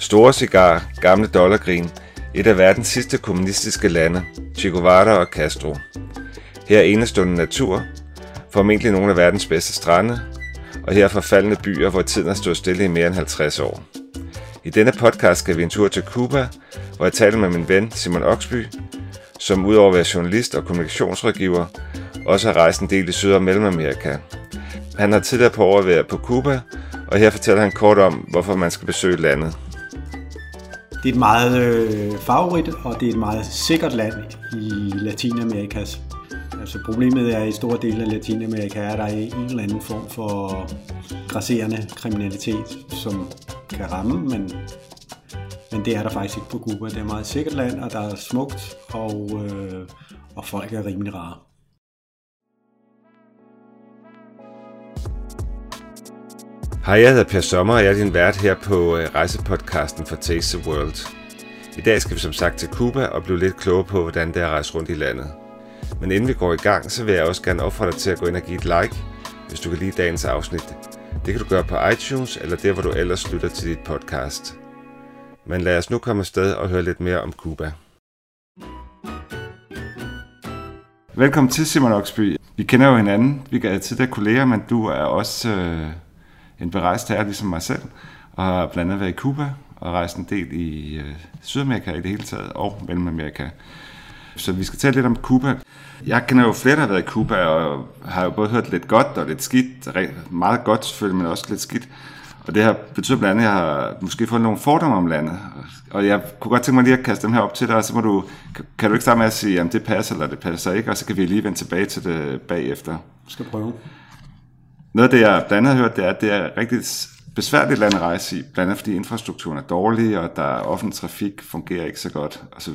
Store cigar, gamle dollargrin, et af verdens sidste kommunistiske lande, Che Guevara og Castro. Her er enestående natur, formentlig nogle af verdens bedste strande, og her er forfaldende byer, hvor tiden har stået stille i mere end 50 år. I denne podcast skal vi en tur til Cuba, hvor jeg taler med min ven Simon Oksby, som udover at være journalist og kommunikationsrådgiver, også har rejst en del i Syd- og Mellemamerika. Han har tidligere på året været på Cuba, og her fortæller han kort om, hvorfor man skal besøge landet. Det er et meget øh, favorit, og det er et meget sikkert land i Latinamerikas. Altså problemet er, at i store dele af Latinamerika er der en eller anden form for grasserende kriminalitet, som kan ramme, men, men det er der faktisk ikke på Cuba. Det er et meget sikkert land, og der er smukt, og, øh, og folk er rimelig rare. Hej, jeg hedder Per Sommer, og jeg er din vært her på øh, rejsepodcasten for Taste the World. I dag skal vi som sagt til Cuba og blive lidt klogere på, hvordan det er at rejse rundt i landet. Men inden vi går i gang, så vil jeg også gerne opfordre dig til at gå ind og give et like, hvis du kan lide dagens afsnit. Det kan du gøre på iTunes, eller der, hvor du ellers lytter til dit podcast. Men lad os nu komme afsted og høre lidt mere om Cuba. Velkommen til Simon Oksby. Vi kender jo hinanden, vi er tidligere kolleger, men du er også øh, en berejst herre ligesom mig selv, og har blandt andet været i Cuba og rejst en del i øh, Sydamerika i det hele taget, og Mellemamerika. Så vi skal tale lidt om Cuba. Jeg kender jo flere, der har været i Cuba, og har jo både hørt lidt godt og lidt skidt. Meget godt selvfølgelig, men også lidt skidt. Og det har betydet blandt andet, at jeg har måske fået nogle fordomme om landet. Og jeg kunne godt tænke mig lige at kaste dem her op til dig, og så må du, kan du ikke starte med at sige, om det passer eller det passer ikke, og så kan vi lige vende tilbage til det bagefter. Jeg skal prøve. Noget af det, jeg blandt andet har hørt, det er, at det er rigtig besværligt land at rejse i, blandt andet fordi infrastrukturen er dårlig, og der er offentlig trafik, fungerer ikke så godt, osv.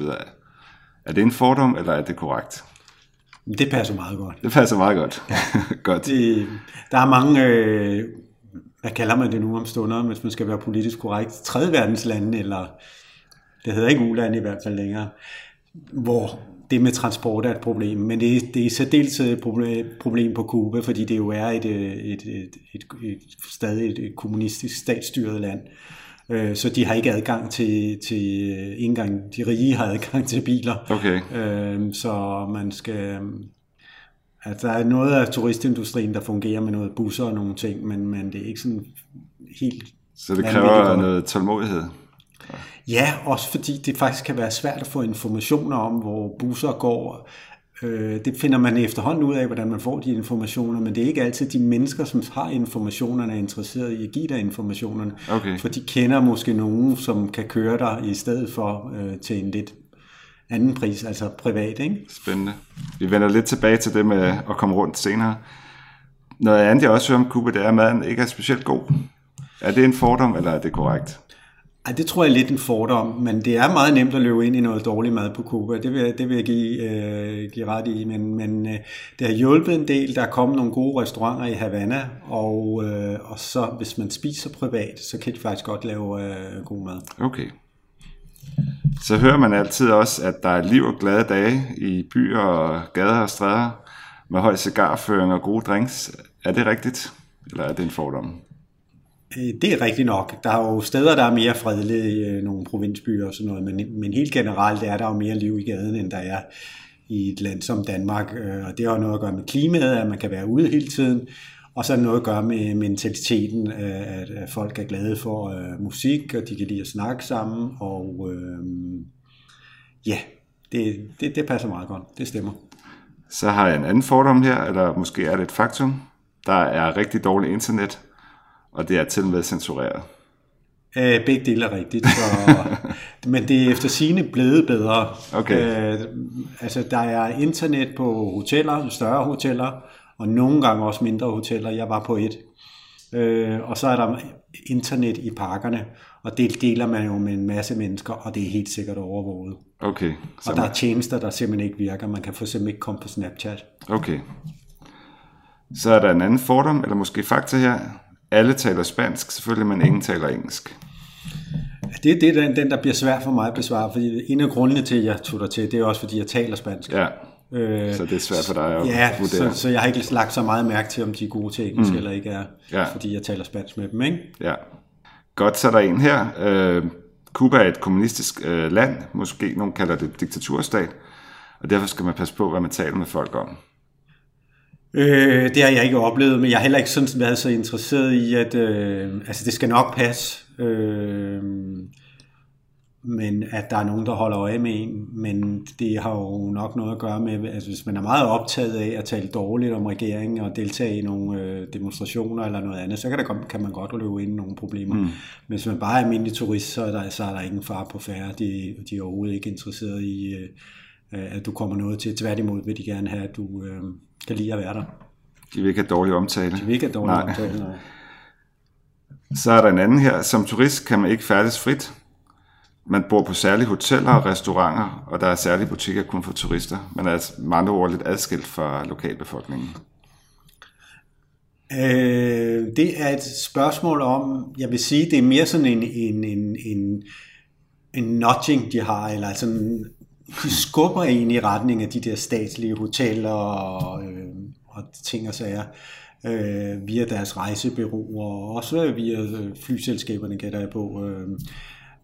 Er det en fordom, eller er det korrekt? Det passer meget godt. Det passer meget godt. godt. Det, der er mange, øh, hvad kalder man det nu om stunder, hvis man skal være politisk korrekt, tredje verdenslande, eller det hedder ikke uland i hvert fald længere, hvor det med transport er et problem, men det, er, det er særdeles et problem, på Cuba, fordi det jo er et, et, et, et, et, et stadig et, et kommunistisk statsstyret land. Øh, så de har ikke adgang til, til ikke engang de rige har adgang til biler. Okay. Øh, så man skal, at der er noget af turistindustrien, der fungerer med noget busser og nogle ting, men, men det er ikke sådan helt... Så det kræver noget tålmodighed? Ja, også fordi det faktisk kan være svært at få informationer om, hvor busser går. Øh, det finder man efterhånden ud af, hvordan man får de informationer, men det er ikke altid de mennesker, som har informationerne, er interesseret i at give dig informationerne. Okay. For de kender måske nogen, som kan køre dig i stedet for øh, til en lidt anden pris, altså privat. Ikke? Spændende. Vi vender lidt tilbage til det med at komme rundt senere. Noget andet, jeg også hører om Cuba, det er, at maden ikke er specielt god. Er det en fordom, eller er det korrekt? Ej, det tror jeg er lidt en fordom, men det er meget nemt at løbe ind i noget dårlig mad på Cuba. Det vil, det vil jeg give, øh, give ret i, men, men øh, det har hjulpet en del. Der er kommet nogle gode restauranter i Havana, og, øh, og så hvis man spiser privat, så kan de faktisk godt lave øh, god mad. Okay. Så hører man altid også, at der er liv og glade dage i byer og gader og stræder med høj cigarføring og gode drinks. Er det rigtigt, eller er det en fordom? Øh, det er rigtigt nok. Der er jo steder, der er mere fredelige, øh, nogle provinsbyer og sådan noget, men, men helt generelt er der jo mere liv i gaden, end der er i et land som Danmark. Øh, og det har noget at gøre med klimaet, at man kan være ude hele tiden, og så er det noget at gøre med mentaliteten, at folk er glade for musik, og de kan lide at snakke sammen, og uh, ja, det, det, det passer meget godt. Det stemmer. Så har jeg en anden fordom her, eller måske er det et faktum. Der er rigtig dårligt internet, og det er til med censureret. Øh, begge dele er rigtigt, så, men det er efter sine blevet bedre. Okay. Øh, altså, der er internet på hoteller, større hoteller, og nogle gange også mindre hoteller. Jeg var på et. Øh, og så er der internet i parkerne, og det deler man jo med en masse mennesker, og det er helt sikkert overvåget. Okay. Så og der man... er tjenester, der simpelthen ikke virker. Man kan for eksempel ikke komme på Snapchat. Okay. Så er der en anden fordom, eller måske fakta her. Alle taler spansk, selvfølgelig, men ingen taler engelsk. Det, det er den, den, der bliver svært for mig at besvare, fordi en af grundene til, at jeg tog dig til, det er også, fordi jeg taler spansk. Ja, øh, så det er svært for dig at ja, vurdere. Så, så jeg har ikke lagt så meget mærke til, om de er gode til engelsk mm. eller ikke er, ja. fordi jeg taler spansk med dem, ikke? Ja. Godt, så er der en her. Øh, Cuba er et kommunistisk øh, land, måske nogen kalder det diktaturstat, og derfor skal man passe på, hvad man taler med folk om. Øh, det har jeg ikke oplevet, men jeg har heller ikke sådan været så interesseret i, at øh, altså det skal nok passe. Øh, men at der er nogen, der holder øje med en. Men det har jo nok noget at gøre med, at hvis man er meget optaget af at tale dårligt om regeringen og deltage i nogle øh, demonstrationer eller noget andet, så kan, der, kan man godt løbe ind i nogle problemer. Mm. Men hvis man bare er almindelig turist, så er der, så er der ingen far på færre. De, de er overhovedet ikke interesseret i, øh, at du kommer noget til. Tværtimod vil de gerne have, at du øh, kan lide at være der. De vil ikke have dårlig omtale. De vil ikke have dårlig nej. omtale, nej. Så er der en anden her. Som turist kan man ikke færdes frit. Man bor på særlige hoteller og restauranter, og der er særlige butikker kun for turister. Man er altså med andre ord lidt adskilt fra lokalbefolkningen. Øh, det er et spørgsmål om, jeg vil sige, det er mere sådan en, en, en, en, en nudging, de har, eller sådan, de skubber en i retning af de der statslige hoteller og, øh, og ting og sager øh, via deres rejsebyråer, og også via flyselskaberne, gætter jeg på. Øh,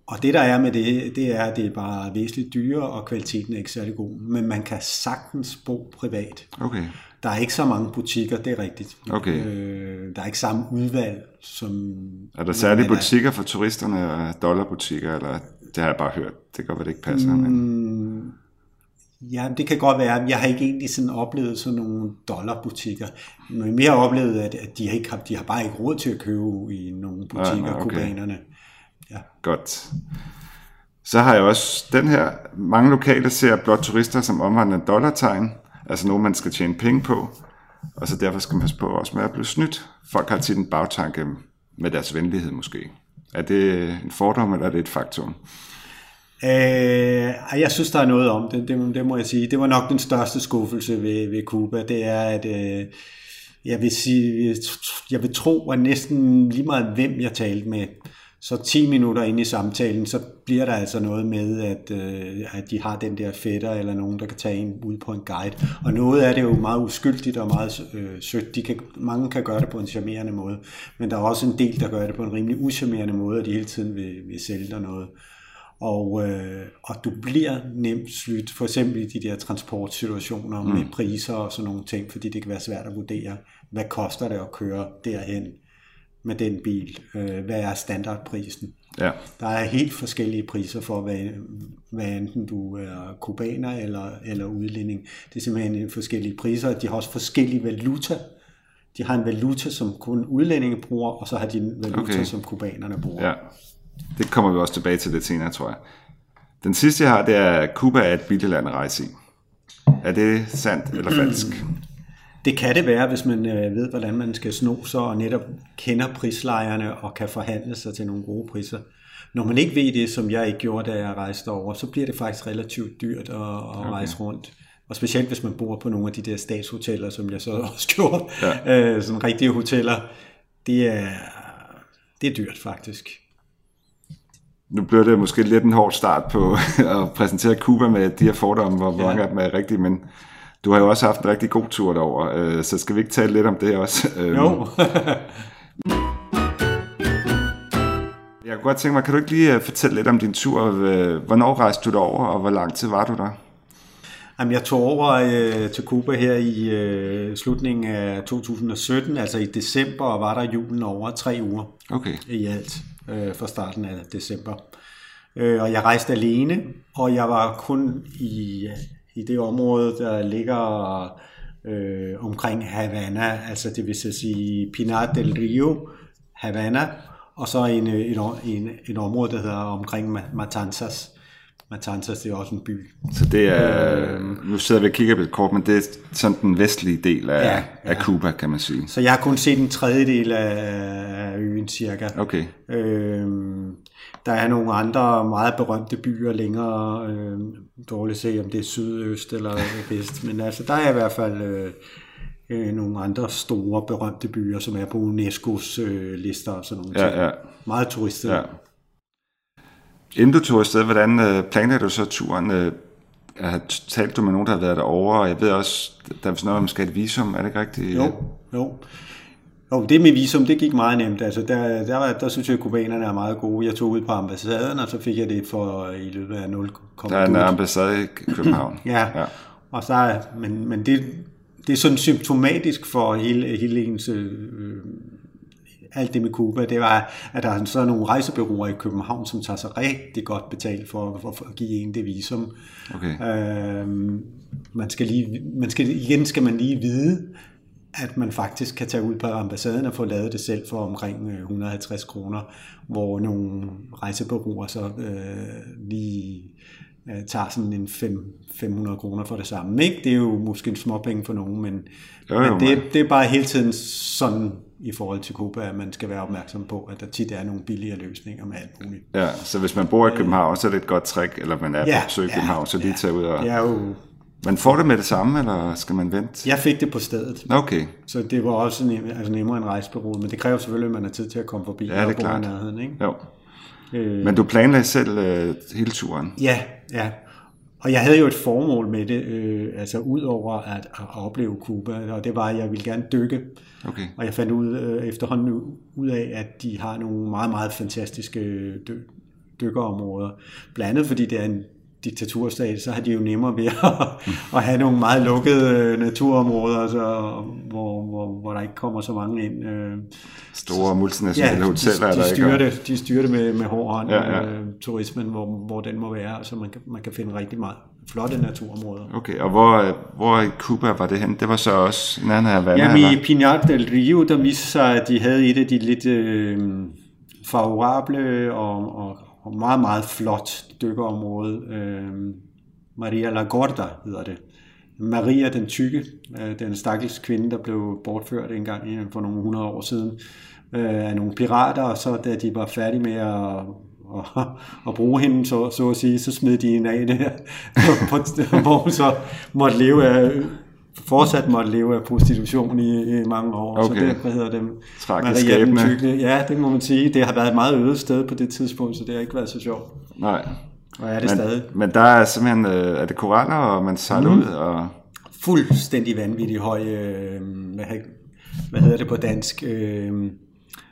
og det der er med det, det er, at det er bare væsentligt dyre, og kvaliteten er ikke særlig god. Men man kan sagtens bo privat. Okay. Der er ikke så mange butikker, det er rigtigt. Okay. Øh, der er ikke samme udvalg, som... Er der særlige butikker for turisterne, dollarbutikker, eller det har jeg bare hørt. Det kan godt være, det ikke passer. Mm, men... Ja, det kan godt være. Jeg har ikke egentlig sådan oplevet sådan nogle dollarbutikker. Men mere oplevet, at, at de, ikke har, de har bare ikke råd til at købe i nogle butikker, nej, okay. kubanerne. Ja. Godt. Så har jeg også den her. Mange lokale ser blot turister som omvandrende dollartegn, altså nogen, man skal tjene penge på, og så derfor skal man passe på også med at blive snydt. Folk har tit en bagtanke med deres venlighed måske. Er det en fordom, eller er det et faktum? Øh, jeg synes, der er noget om det, det, det må jeg sige. Det var nok den største skuffelse ved, ved Cuba, det er, at øh, jeg vil sige, jeg vil tro, at næsten lige meget hvem jeg talte med, så 10 minutter ind i samtalen, så bliver der altså noget med, at, øh, at de har den der fætter eller nogen, der kan tage en ud på en guide. Og noget af det er jo meget uskyldigt og meget øh, sødt. De kan, mange kan gøre det på en charmerende måde, men der er også en del, der gør det på en rimelig uschammerende måde, og de hele tiden vil, vil sælge dig noget. Og, øh, og du bliver nemt slydt, for eksempel i de der transportsituationer mm. med priser og sådan nogle ting, fordi det kan være svært at vurdere, hvad koster det at køre derhen med den bil? Øh, hvad er standardprisen? Ja. Der er helt forskellige priser for, hvad, hvad enten du er kubaner eller, eller udlænding. Det er simpelthen forskellige priser. De har også forskellige valuta. De har en valuta, som kun udlændinge bruger, og så har de en valuta, okay. som kubanerne bruger. Ja. Det kommer vi også tilbage til lidt senere, tror jeg. Den sidste, jeg har, det er, at Cuba er et billigt land at rejse i. Er det sandt eller falsk? Det kan det være, hvis man øh, ved, hvordan man skal sno sig og netop kender prislejerne og kan forhandle sig til nogle gode priser. Når man ikke ved det, som jeg ikke gjorde, da jeg rejste over, så bliver det faktisk relativt dyrt at, at okay. rejse rundt. Og specielt hvis man bor på nogle af de der statshoteller, som jeg så også gjorde, ja. øh, sådan rigtige hoteller, det er, det er dyrt faktisk. Nu bliver det måske lidt en hård start på at præsentere Cuba med de her fordomme, hvor ja. mange af dem er rigtige, men du har jo også haft en rigtig god tur derover, øh, så skal vi ikke tale lidt om det også? Øhm, jo. jeg kunne godt tænke mig, kan du ikke lige øh, fortælle lidt om din tur? Hvornår rejste du derover, og hvor lang tid var du der? Jamen, jeg tog over øh, til Cuba her i øh, slutningen af 2017, altså i december, og var der julen over tre uger okay. i alt øh, fra starten af december. Øh, og jeg rejste alene, og jeg var kun i i det område, der ligger øh, omkring Havana, altså det vil sige Pinar del Rio, Havana, og så en, en, en, en område, der hedder omkring Matanzas. Matanzas, det er også en by. Så det er, øh, nu sidder vi og kigger på et kort, men det er sådan den vestlige del af, ja, ja. af Cuba, kan man sige. Så jeg har kun set en tredjedel af øen cirka. Okay. Øh, der er nogle andre meget berømte byer længere, øh, dårligt se, om det er sydøst eller vest, men altså, der er i hvert fald øh, øh, nogle andre store berømte byer, som er på UNESCO's øh, lister og sådan nogle ja, ting. Ja. Meget turister. Ja. Inden du tog afsted, hvordan øh, planlagde du så turen? Øh, har talt du med nogen, der har været derovre, jeg ved også, der er sådan noget, man skal et visum, er det ikke rigtigt? Jo, jo. Jo, det med visum, det gik meget nemt. Altså, der, der, var, der synes jeg, at kubanerne er meget gode. Jeg tog ud på ambassaden, og så fik jeg det for i løbet af 0, Der er en ambassade i København. ja. ja. Og så, men, men det, det er sådan symptomatisk for hele, hele ens, øh, alt det med Cuba, det var, at der er sådan nogle rejsebyråer i København, som tager sig rigtig godt betalt for, for, for at give en det visum. Okay. Øhm, man skal lige, man skal, igen skal man lige vide, at man faktisk kan tage ud på ambassaden og få lavet det selv for omkring øh, 150 kroner, hvor nogle rejsebureauer så øh, lige øh, tager sådan en 5, 500 kroner for det samme. Ikke? Det er jo måske en småpenge for nogen, men, Jo, jo, men det, det er bare hele tiden sådan i forhold til Cuba, at man skal være opmærksom på, at der tit er nogle billigere løsninger med alt muligt. Ja, så hvis man bor i København, så er det et godt trick, eller man er på Ja, besøg i ja, København, så lige tage ud og... Det er jo, Man får det med det samme, eller skal man vente? jeg fik det på stedet, Okay, Så det var også nem, altså nemmere end rejsebureau, men det kræver selvfølgelig, at man har tid til at komme forbi Ja, det er klart. nærheden. Ikke? jo. Øh, Men du planlagde selv øh, hele turen? ja, ja. Og jeg havde jo et formål med det, øh, altså ud over at, at opleve Cuba, og det var, at jeg ville gerne dykke. Okay. Og jeg fandt ud øh, efterhånden ud af, at de har nogle meget, meget fantastiske dy- dykkerområder. Blandt andet fordi det er en diktaturstat, så har de jo nemmere ved at, at have nogle meget lukkede øh, naturområder, så, hvor, hvor, hvor der ikke kommer så mange ind. Øh, Store multinationale de, hoteller er de, der de ikke? styrer det, de styrer det med, med hård hånd, Ja, ja. Øh, turismen, hvor, hvor den må være, så man kan, man kan finde rigtig meget flotte naturområder. Okay, og hvor, hvor i Cuba var det hen? Det var så også nærheden af Havana, Jamen i? Pinar del Rio, der viste sig, at de havde et af de lidt øh, favorable og, og, og meget, meget flot dykkerområde. Øh, Maria la Gorda hedder det. Maria den tykke, øh, den stakkels kvinde, der blev bortført engang for nogle hundrede år siden øh, af nogle pirater, og så da de var færdige med at, at, at bruge hende, så, så at sige, så smed de hende af der, på- hvor hun så måtte leve af, fortsat måtte leve af prostitution i, i mange år. Okay. Så det, hvad hedder? Tragisk Maria den tykke. Ja, det må man sige. Det har været et meget øde sted på det tidspunkt, så det har ikke været så sjovt. Nej. Og er det stadig. Men, men der er simpelthen, øh, er det koraller, og man sejler Mhm. ud, og... fuldstændig vanvittig høj, øh, hvad, hvad hedder det på dansk, øh,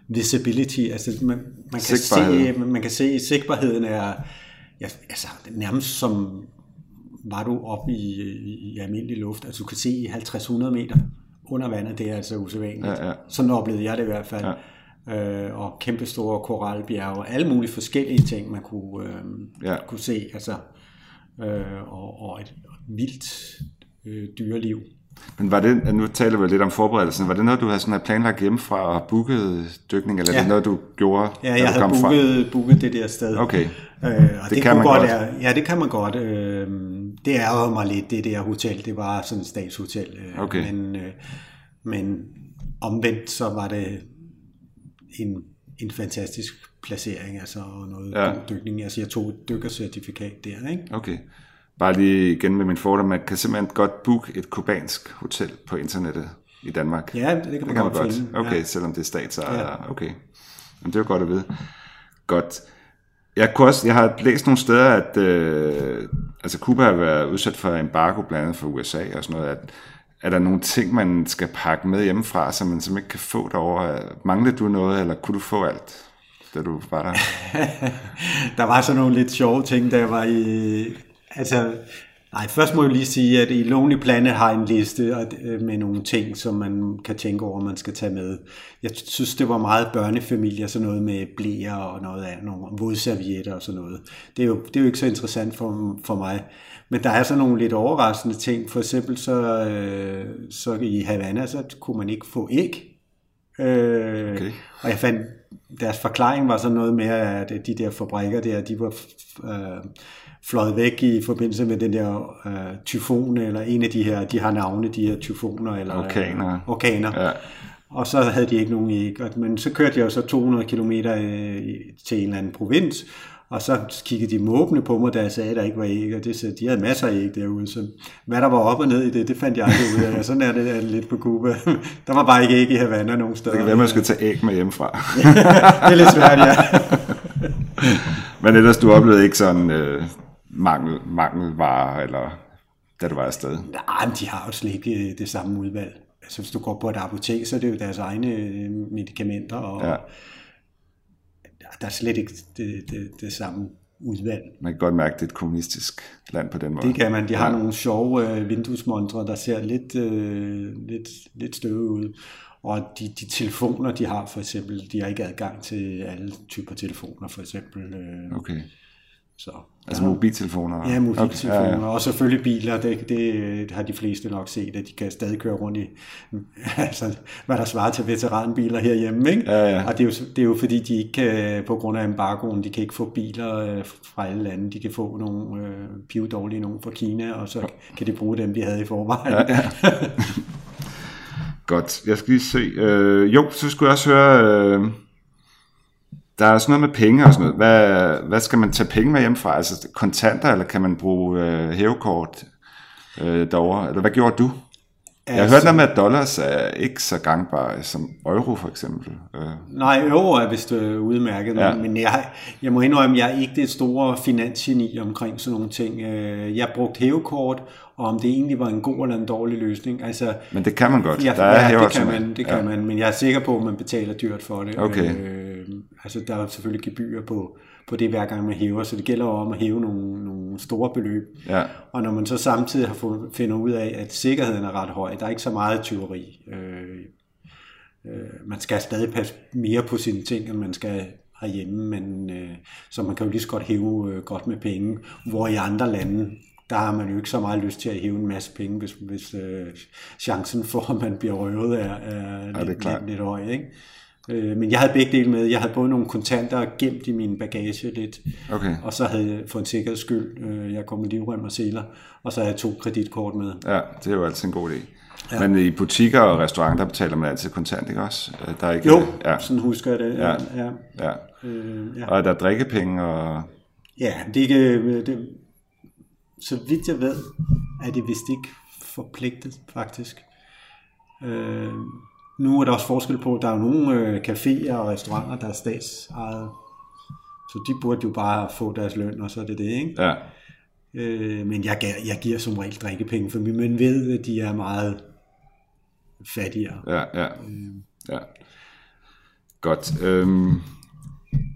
visibility, altså man, man, kan se, man kan se, sigtbarheden er ja, altså, nærmest som var du oppe i, i, i almindelig luft, altså du kan se i 50-100 meter under vandet, det er altså usædvanligt. Ja, ja. Sådan oplevede jeg det i hvert fald. Ja. Øh, og kæmpe store koralbjerge, alle mulige forskellige ting, man kunne, øh, Ja. kunne se, altså, øh, og, og et vildt øh, dyreliv. Men var det, nu taler vi lidt om forberedelsen, var det noget, du havde sådan planlagt hjemmefra og booket dykning, eller ja. det noget, du gjorde, Ja, jeg havde kom fra? booket, booket det der sted. Okay. Øh, og Det det, kan man godt godt. Ja, det kan man godt. Øh, det er jo mig lidt, det der hotel, det var sådan et statshotel. Øh, Okay. Men, øh, men omvendt så var det en, en fantastisk placering, altså og noget Ja. dykning. Altså jeg tog et dykkercertifikat der, ikke? Okay. Bare lige igen med min fordom, man kan simpelthen godt booke et kubansk hotel på internettet i Danmark. Ja, det kan man, det kan man godt, finde. Okay, Ja. selvom det er statsejet. Ja. Okay. Men det er jo godt at vide. Godt. Jeg, kunne også, jeg har læst nogle steder, at øh, altså Cuba har været udsat for embargo, blandt andet fra USA og sådan noget. At, er der nogle ting, man skal pakke med hjemmefra, som man simpelthen ikke kan få derovre? Manglede du noget, eller kunne du få alt, da du var der? der var så nogle lidt sjove ting, da jeg var i... Altså, nej, først må jeg lige sige, at i Lonely Planet har en liste øh, med nogle ting, som man kan tænke over, man skal tage med. Jeg synes, det var meget børnefamilier, sådan noget med blæer og noget af, nogle vådservietter og sådan noget. Det er jo, det er jo ikke så interessant for, for mig. Men der er så nogle lidt overraskende ting. For eksempel så, øh, så i Havana, så kunne man ikke få æg. Øh, Okay. Og jeg fandt, deres forklaring var sådan noget med, at de der fabrikker der, de var øh, fløjet væk i forbindelse med den der øh, tyfon, eller en af de her, de har navne, de her tyfoner, eller Orkaner. Øh, orkaner. Ja. Og så havde de ikke nogen æg. Men så kørte jeg jo så 200 km til en eller anden provins, og så kiggede de måbende på mig, da jeg sagde, at der ikke var æg, og det, så de havde masser af æg derude. Så hvad der var op og ned i det, det fandt jeg aldrig ud af. Sådan er det, er det lidt på Cuba. Der var bare ikke æg i Havana nogen steder. Det kan være, man skal tage æg med hjemmefra. det er lidt svært, ja. Men ellers, du oplevede ikke sådan øh, mangel, mangelvarer, eller da du var afsted? Nej, men de har jo slet ikke øh, det samme udvalg. altså hvis du går på et apotek, så er det jo deres egne øh, medicamenter, og Ja. der er slet ikke det, det, det samme udvalg. Man kan godt mærke, at det er et kommunistisk land på den måde. Det kan man. De har nogle sjove øh, vinduesmontre, der ser lidt, øh, lidt, lidt støve ud. Og de, de telefoner, de har for eksempel, de har ikke adgang til alle typer telefoner, for eksempel. Øh, Okay. så, Altså mobiltelefoner? Ja, mobiltelefoner. Okay. Ja, ja. Og selvfølgelig biler, det, det har de fleste nok set, at de kan stadig køre rundt i, altså, hvad der svarer til veteranbiler herhjemme. Ikke? Ja, ja. Og det er, jo, det er jo fordi, de ikke kan, på grund af embargoen, de kan ikke få biler øh, fra alle lande. De kan få nogle øh, pivdårlige nogle fra Kina, og så kan de bruge dem, de havde i forvejen. Ja, ja. Godt, jeg skal lige se. Øh, jo, så skulle jeg også høre, øh, der er sådan noget med penge og sådan noget. Hvad, hvad skal man tage penge med hjemmefra? Altså kontanter, eller kan man bruge øh, hævekort øh, derovre? Eller hvad gjorde du? Jeg har hørt noget med, at dollars er ikke så gangbare som euro for eksempel. Øh, Nej, euro er vist øh, udmærket, Ja. men jeg, jeg må indrømme, at jeg er ikke det store finansgeni omkring sådan nogle ting. Øh, Jeg brugte hævekort, og om det egentlig var en god eller en dårlig løsning. Altså, men det kan man godt. ja, der er ja, det kan man, det kan ja. man, men jeg er sikker på, at man betaler dyrt for det. Okay. Øh, altså, der er selvfølgelig gebyr på, på det, hver gang man hæver, så det gælder om at hæve nogle, nogle store beløb. Ja. Og når man så samtidig har fundet, finder ud af, at sikkerheden er ret høj, der er ikke så meget tyveri. Øh, øh, man skal stadig passe mere på sine ting, end man skal herhjemme, men øh, så man kan jo lige så godt hæve øh, godt med penge, hvor i andre lande, der har man jo ikke så meget lyst til at hæve en masse penge, hvis, hvis øh, chancen for, at man bliver røvet, er, er, er lidt, klart. lidt, lidt høj. Ikke? Øh, men jeg havde begge dele med. Jeg havde både nogle kontanter gemt i min bagage lidt, Okay. og så havde jeg for en sikkerheds skyld, øh, jeg kom med livrem og seler, og så havde jeg to kreditkort med. Ja, det er jo altid en god idé. Ja. Men i butikker og restauranter, der betaler man altid kontant, ikke også? Øh, Der er ikke, Jo, Ja, sådan husker jeg det. Ja. Ja. Ja. Øh, ja. Og der er drikkepenge og... ja, det er ikke... Det, så vidt jeg ved, er det vist ikke forpligtet, faktisk. Øh, nu er der også forskel på, at der er nogle øh, caféer og restauranter, der er statsejet. Så de burde jo bare få deres løn, og så er det det, ikke? Ja, Øh, men jeg, jeg giver som regel drikkepenge, for man ved, at de er meget fattigere. ja, ja. ja. Godt. Øhm,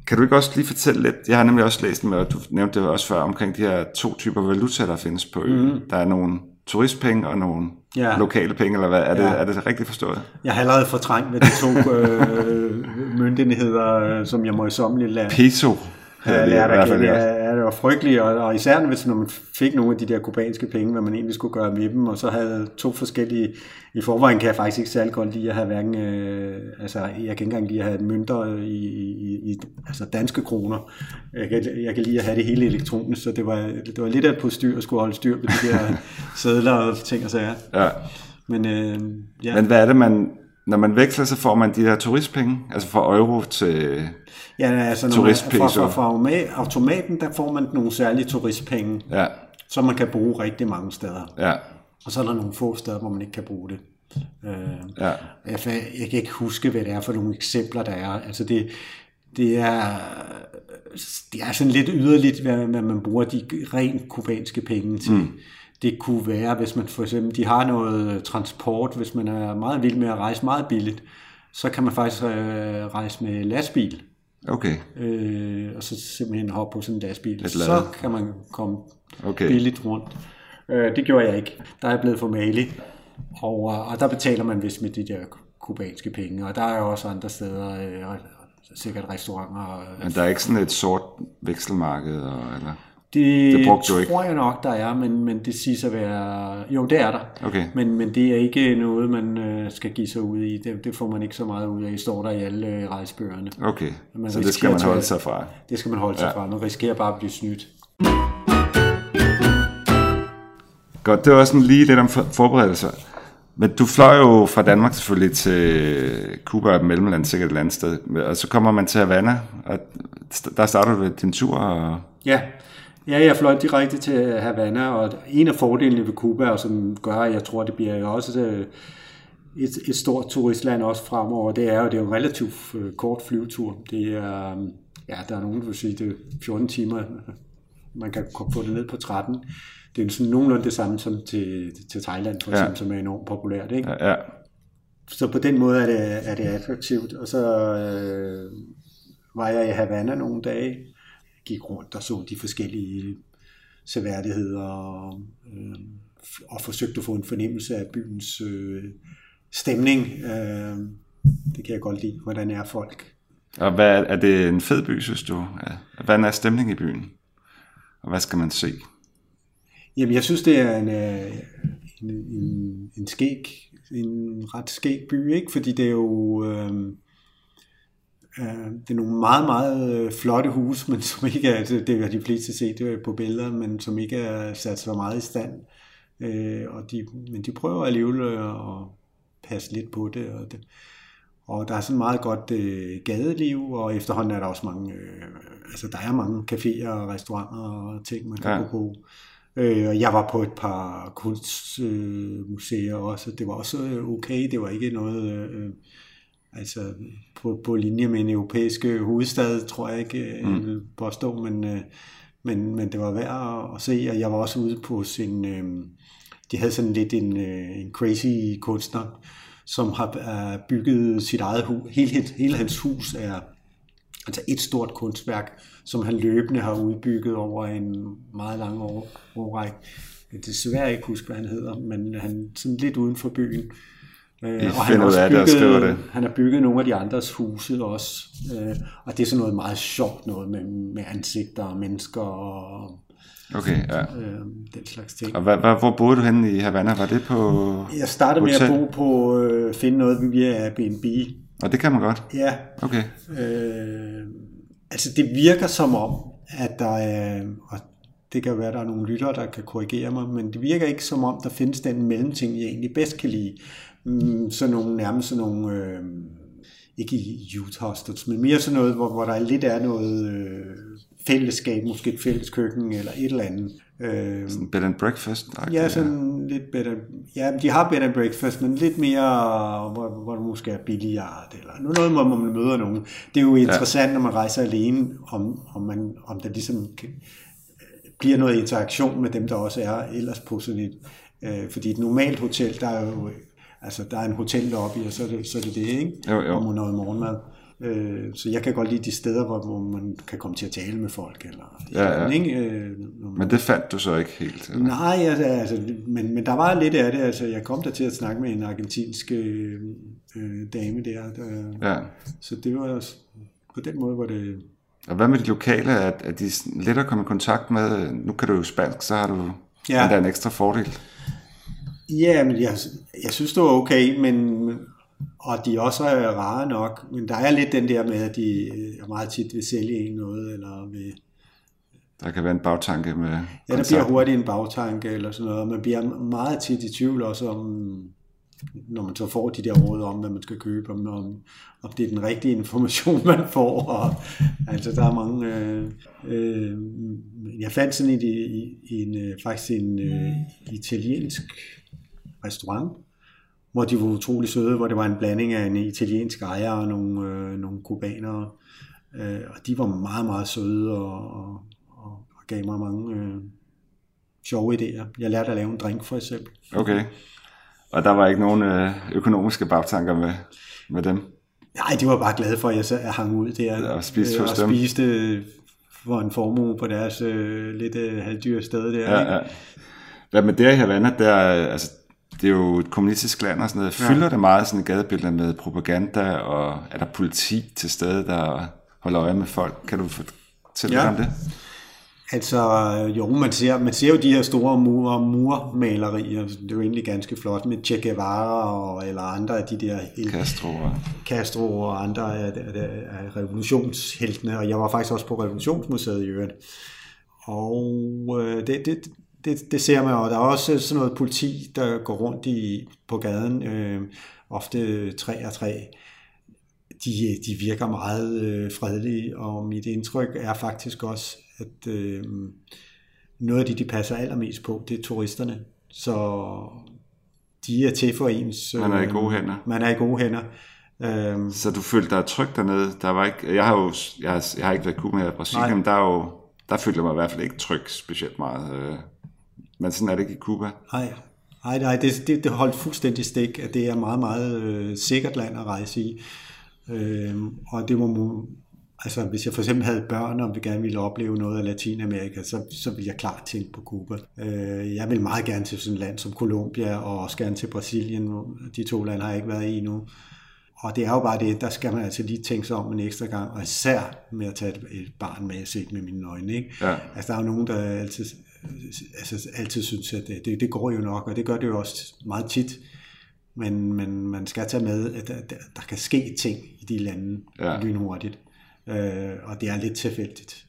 kan du ikke også lige fortælle lidt, jeg har nemlig også læst med, og du nævnte det også før, omkring de her to typer valuta, der findes på øen. Mm. Der er nogle turistpenge og nogle Ja. lokale penge, eller hvad? Er det, Ja. er det rigtigt forstået? Jeg har allerede fortrængt med de to øh, myndigheder, øh, som jeg må i sommerligt lade. Peso. Ja, det er, i hvert fald, ja, det var frygteligt, og, og især hvis når man fik nogle af de der kubanske penge, hvad man egentlig skulle gøre med dem, og så havde to forskellige, i forvejen kan jeg faktisk ikke særlig godt lide at have hverken, øh, altså jeg kan ikke engang lide at have mønter i, i, i altså danske kroner, jeg kan, jeg kan lide at have det hele elektronisk, så det var, det var lidt af et postyr at skulle holde styr på de der sædler og ting og sager. ja. Men øh, ja. Men hvad er det, man... Når man veksler, så får man de der turistpenge, altså fra euro til... Ja, altså når man, fra, fra, fra automa- automaten, der får man nogle særlige turistpenge, Ja, som man kan bruge rigtig mange steder. ja, Og så er der nogle få steder, hvor man ikke kan bruge det. Øh, ja. jeg, jeg kan ikke huske, hvad det er for nogle eksempler, der er. Altså det, det er, det er sådan lidt yderligt, hvad, hvad man bruger de rent kubanske penge til. Mm. Det kunne være, hvis man for eksempel, de har noget transport, hvis man er meget vild med at rejse meget billigt, så kan man faktisk øh, rejse med lastbil, Okay, øh, og så simpelthen hoppe på sådan en lastbil. Så kan man komme okay. billigt rundt. Øh, det gjorde jeg ikke. Der er jeg blevet for malig. Og, øh, og der betaler man vist med de der kubanske penge. Og der er jo også andre steder, øh, sikkert restauranter. Men der er ikke sådan et sort vekselmarked, og, eller... det, det brugte du ikke? tror jeg nok, der er, men, men det siger at være... Jo, det er der. Okay, Men, men det er ikke noget, man øh, skal give sig ud i. Det, det får man ikke så meget ud af. Det står der i alle øh, rejsebøgerne. okay. Man Så det skal man holde at- sig fra. Det skal man holde sig ja. fra. Man risikerer bare at blive snydt. Godt, det var sådan lige lidt om for- forberedelser. Men du fløj jo fra Danmark selvfølgelig til Cuba og Mellemland, sikkert et eller andet sted. Og så kommer man til Havana, og der starter du din tur. Og... Ja. Ja, jeg fløj direkte til Havana, og en af fordelene ved Cuba, og som gør, at jeg tror, det bliver jo også øh, et, et stort turistland også fremover, det er jo, det er jo en relativt øh, kort flyvetur. Det er, øh, ja, der er nogen, der vil sige, det er 14 timer. Man kan få det ned på 13. Det er sådan nogenlunde det samme som til, til Thailand, for Ja. eksempel, som er enormt populært. Ikke? Ja, så på den måde er det, er det attraktivt. Og så øh, var jeg i Havana nogle dage, gik rundt og så de forskellige seværdigheder og, øh, og forsøgte at få en fornemmelse af byens øh, stemning. Øh, det kan jeg godt lide. Hvordan er folk? Og hvad, er det en fed by, synes du? Hvordan er stemningen i byen? Og hvad skal man se? Jamen, jeg synes, det er en, øh, en, en, en skæg, en ret skæg by, ikke? Fordi det er jo... Øh, øh, det er nogle meget, meget flotte huse, men som ikke er, det har de fleste set på billeder, men som ikke er sat så meget i stand. Øh, og de, men de prøver alligevel at passe lidt på det, og det, og der er sådan meget godt øh, gadeliv, og efterhånden er der også mange, øh, altså der er mange caféer og restauranter og ting, man kan ja. gå på. Øh, og jeg var på et par kunstmuseer øh, også, det var også øh, okay, det var ikke noget, øh, altså på, på linje med en europæisk hovedstad, tror jeg ikke, øh, mm. jeg vil påstå, men, øh, men, men det var værd at, se, og jeg var også ude på sin, øh, de havde sådan lidt en, øh, en crazy kunstner, som har bygget sit eget hus. Hele, hele hans hus er altså et stort kunstværk, som han løbende har udbygget over en meget lang år, årrække. Jeg desværre ikke huske, hvad han hedder, men han sådan lidt uden for byen. Øh, og han har, også bygget, det. han har bygget nogle af de andres huse også. Øh, og det er sådan noget meget sjovt noget med, med ansigter og mennesker og Okay, ja. Øh, den slags ting. Og hvad, hvad, hvor boede du henne i Havana? Var det på Jeg startede hotel? med at bo på, øh, finde noget via Airbnb. Og det kan man godt? Ja. Okay. Øh, altså det virker som om, at der er, og det kan være, at der er nogle lyttere, der kan korrigere mig, men det virker ikke som om, der findes den mellemting, jeg egentlig bedst kan lide. Mm, sådan nogle, nærmest sådan nogle, øh, ikke i youth hostels, men mere sådan noget, hvor, hvor der lidt er noget øh, fællesskab, måske et fælles køkken eller et eller andet. Øh, sådan bed and breakfast? Ja, sådan ja. lidt better. Ja, de har bed and breakfast, men lidt mere, hvor, hvor det måske er billigere, eller noget, hvor man møder nogen. Det er jo interessant, ja. når man rejser alene, om, om, man, om der ligesom kan, bliver noget interaktion med dem, der også er ellers på sådan et, øh, fordi et normalt hotel, der er jo, altså der er en hotel i, og så er det så er det, det, ikke? Jo, jo. Om noget morgenmad. Øh, så jeg kan godt lide de steder, hvor, hvor man kan komme til at tale med folk. Eller, ja, ja. Ikke? Øh, men det fandt du så ikke helt? Eller? Nej, altså, altså, men, men der var lidt af det. Altså, jeg kom der til at snakke med en argentinsk øh, dame der. der ja. Så det var på den måde, hvor det... Og hvad med de lokale? Er, er de let at komme i kontakt med? Nu kan du jo spansk, så har du ja. der en ekstra fordel. Ja, men jeg, jeg synes, det var okay, men og de også er rare nok, men der er lidt den der med, at de øh, meget tit vil sælge en noget, eller vil... Der kan være en bagtanke med Ja, der bliver hurtigt en bagtanke, eller sådan noget. Man bliver meget tit i tvivl også om, når man så får de der råd om, hvad man skal købe, om, om, om det er den rigtige information, man får. Og, altså, der er mange... Øh, øh, jeg fandt sådan i, i, i en, øh, faktisk en øh, italiensk restaurant, hvor de var utrolig søde, hvor det var en blanding af en italiensk ejer og nogle, øh, nogle kubanere. Øh, og de var meget, meget søde og, og, og, og gav mig mange øh, sjove idéer. Jeg lærte at lave en drink for eksempel. Okay. Og der var ikke nogen øh, økonomiske bagtanker med, med dem? Nej, de var bare glade for, at jeg hang ud der og spiste, øh, og spiste for en formue på deres øh, lidt øh, halvdyre sted der. Ja, ja. Hvad med der i Havana, der, altså, det er jo et kommunistisk land og sådan noget. Fylder ja. det meget sådan gadebilleder med propaganda, og er der politi til stede, der holder øje med folk? Kan du fortælle ja. om det? Altså, jo, man ser, man ser jo de her store mur, murmalerier, det er jo egentlig ganske flot med Che Guevara og, eller andre af de der... Castro. Castro og andre af, af, af revolutionsheltene, og jeg var faktisk også på Revolutionsmuseet i øvrigt. Og øh, det, det, det, det ser man, og der er også sådan noget politi, der går rundt i, på gaden, øh, ofte tre og tre. De, de virker meget øh, fredelige, og mit indtryk er faktisk også, at øh, noget af det, de passer allermest på, det er turisterne. Så de er til for ens... Øh, man er i gode hænder. Man er i gode hænder. Øhm, så du følte dig tryg dernede? Der var ikke, jeg har jo jeg har, jeg har ikke været i Cuba i Brasilien, men der er jo der følte jeg mig i hvert fald ikke tryg specielt meget. Øh, men sådan er det ikke i Cuba. Nej. Nej, nej, det, det, det holdt fuldstændig stik, at det er meget, meget øh, sikkert land at rejse i. Øh, og det må, altså hvis jeg for eksempel havde børn, og vi gerne ville opleve noget af Latinamerika, så, så ville jeg klart tænke på Cuba. Øh, jeg vil meget gerne til sådan et land som Colombia, og også gerne til Brasilien. De to lande har jeg ikke været i endnu. Og det er jo bare det, der skal man altså lige tænke sig om en ekstra gang, og især med at tage et barn med, set med mine øjne. Ikke? Ja. Altså der er jo nogen, der altid, altså, altid synes, at det, det, det går jo nok, og det gør det jo også meget tit. Men, men man skal tage med, at der, der kan ske ting i de lande ja. lynhurtigt. Øh, og det er lidt tilfældigt.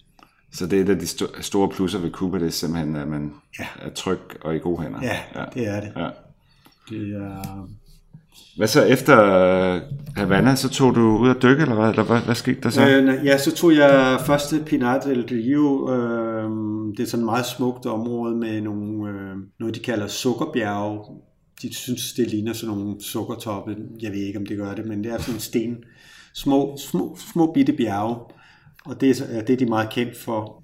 Så det er et af de store plusser ved Cuba, det er simpelthen, at man ja. er tryg og i gode hænder. Ja, ja. det er det. Ja. det er... Hvad så efter Havana, så tog du ud at dykke, eller hvad, eller hvad, hvad skete der så? Øh, ja, så tog jeg første Pinar del Rio. Øh, det er sådan et meget smukt område med nogle, øh, noget, de kalder sukkerbjerge. De synes, det ligner sådan nogle sukkertoppe. Jeg ved ikke, om det gør det, men det er sådan en sten små, små, små bitte bjerge, og det er det, er de meget kendt for.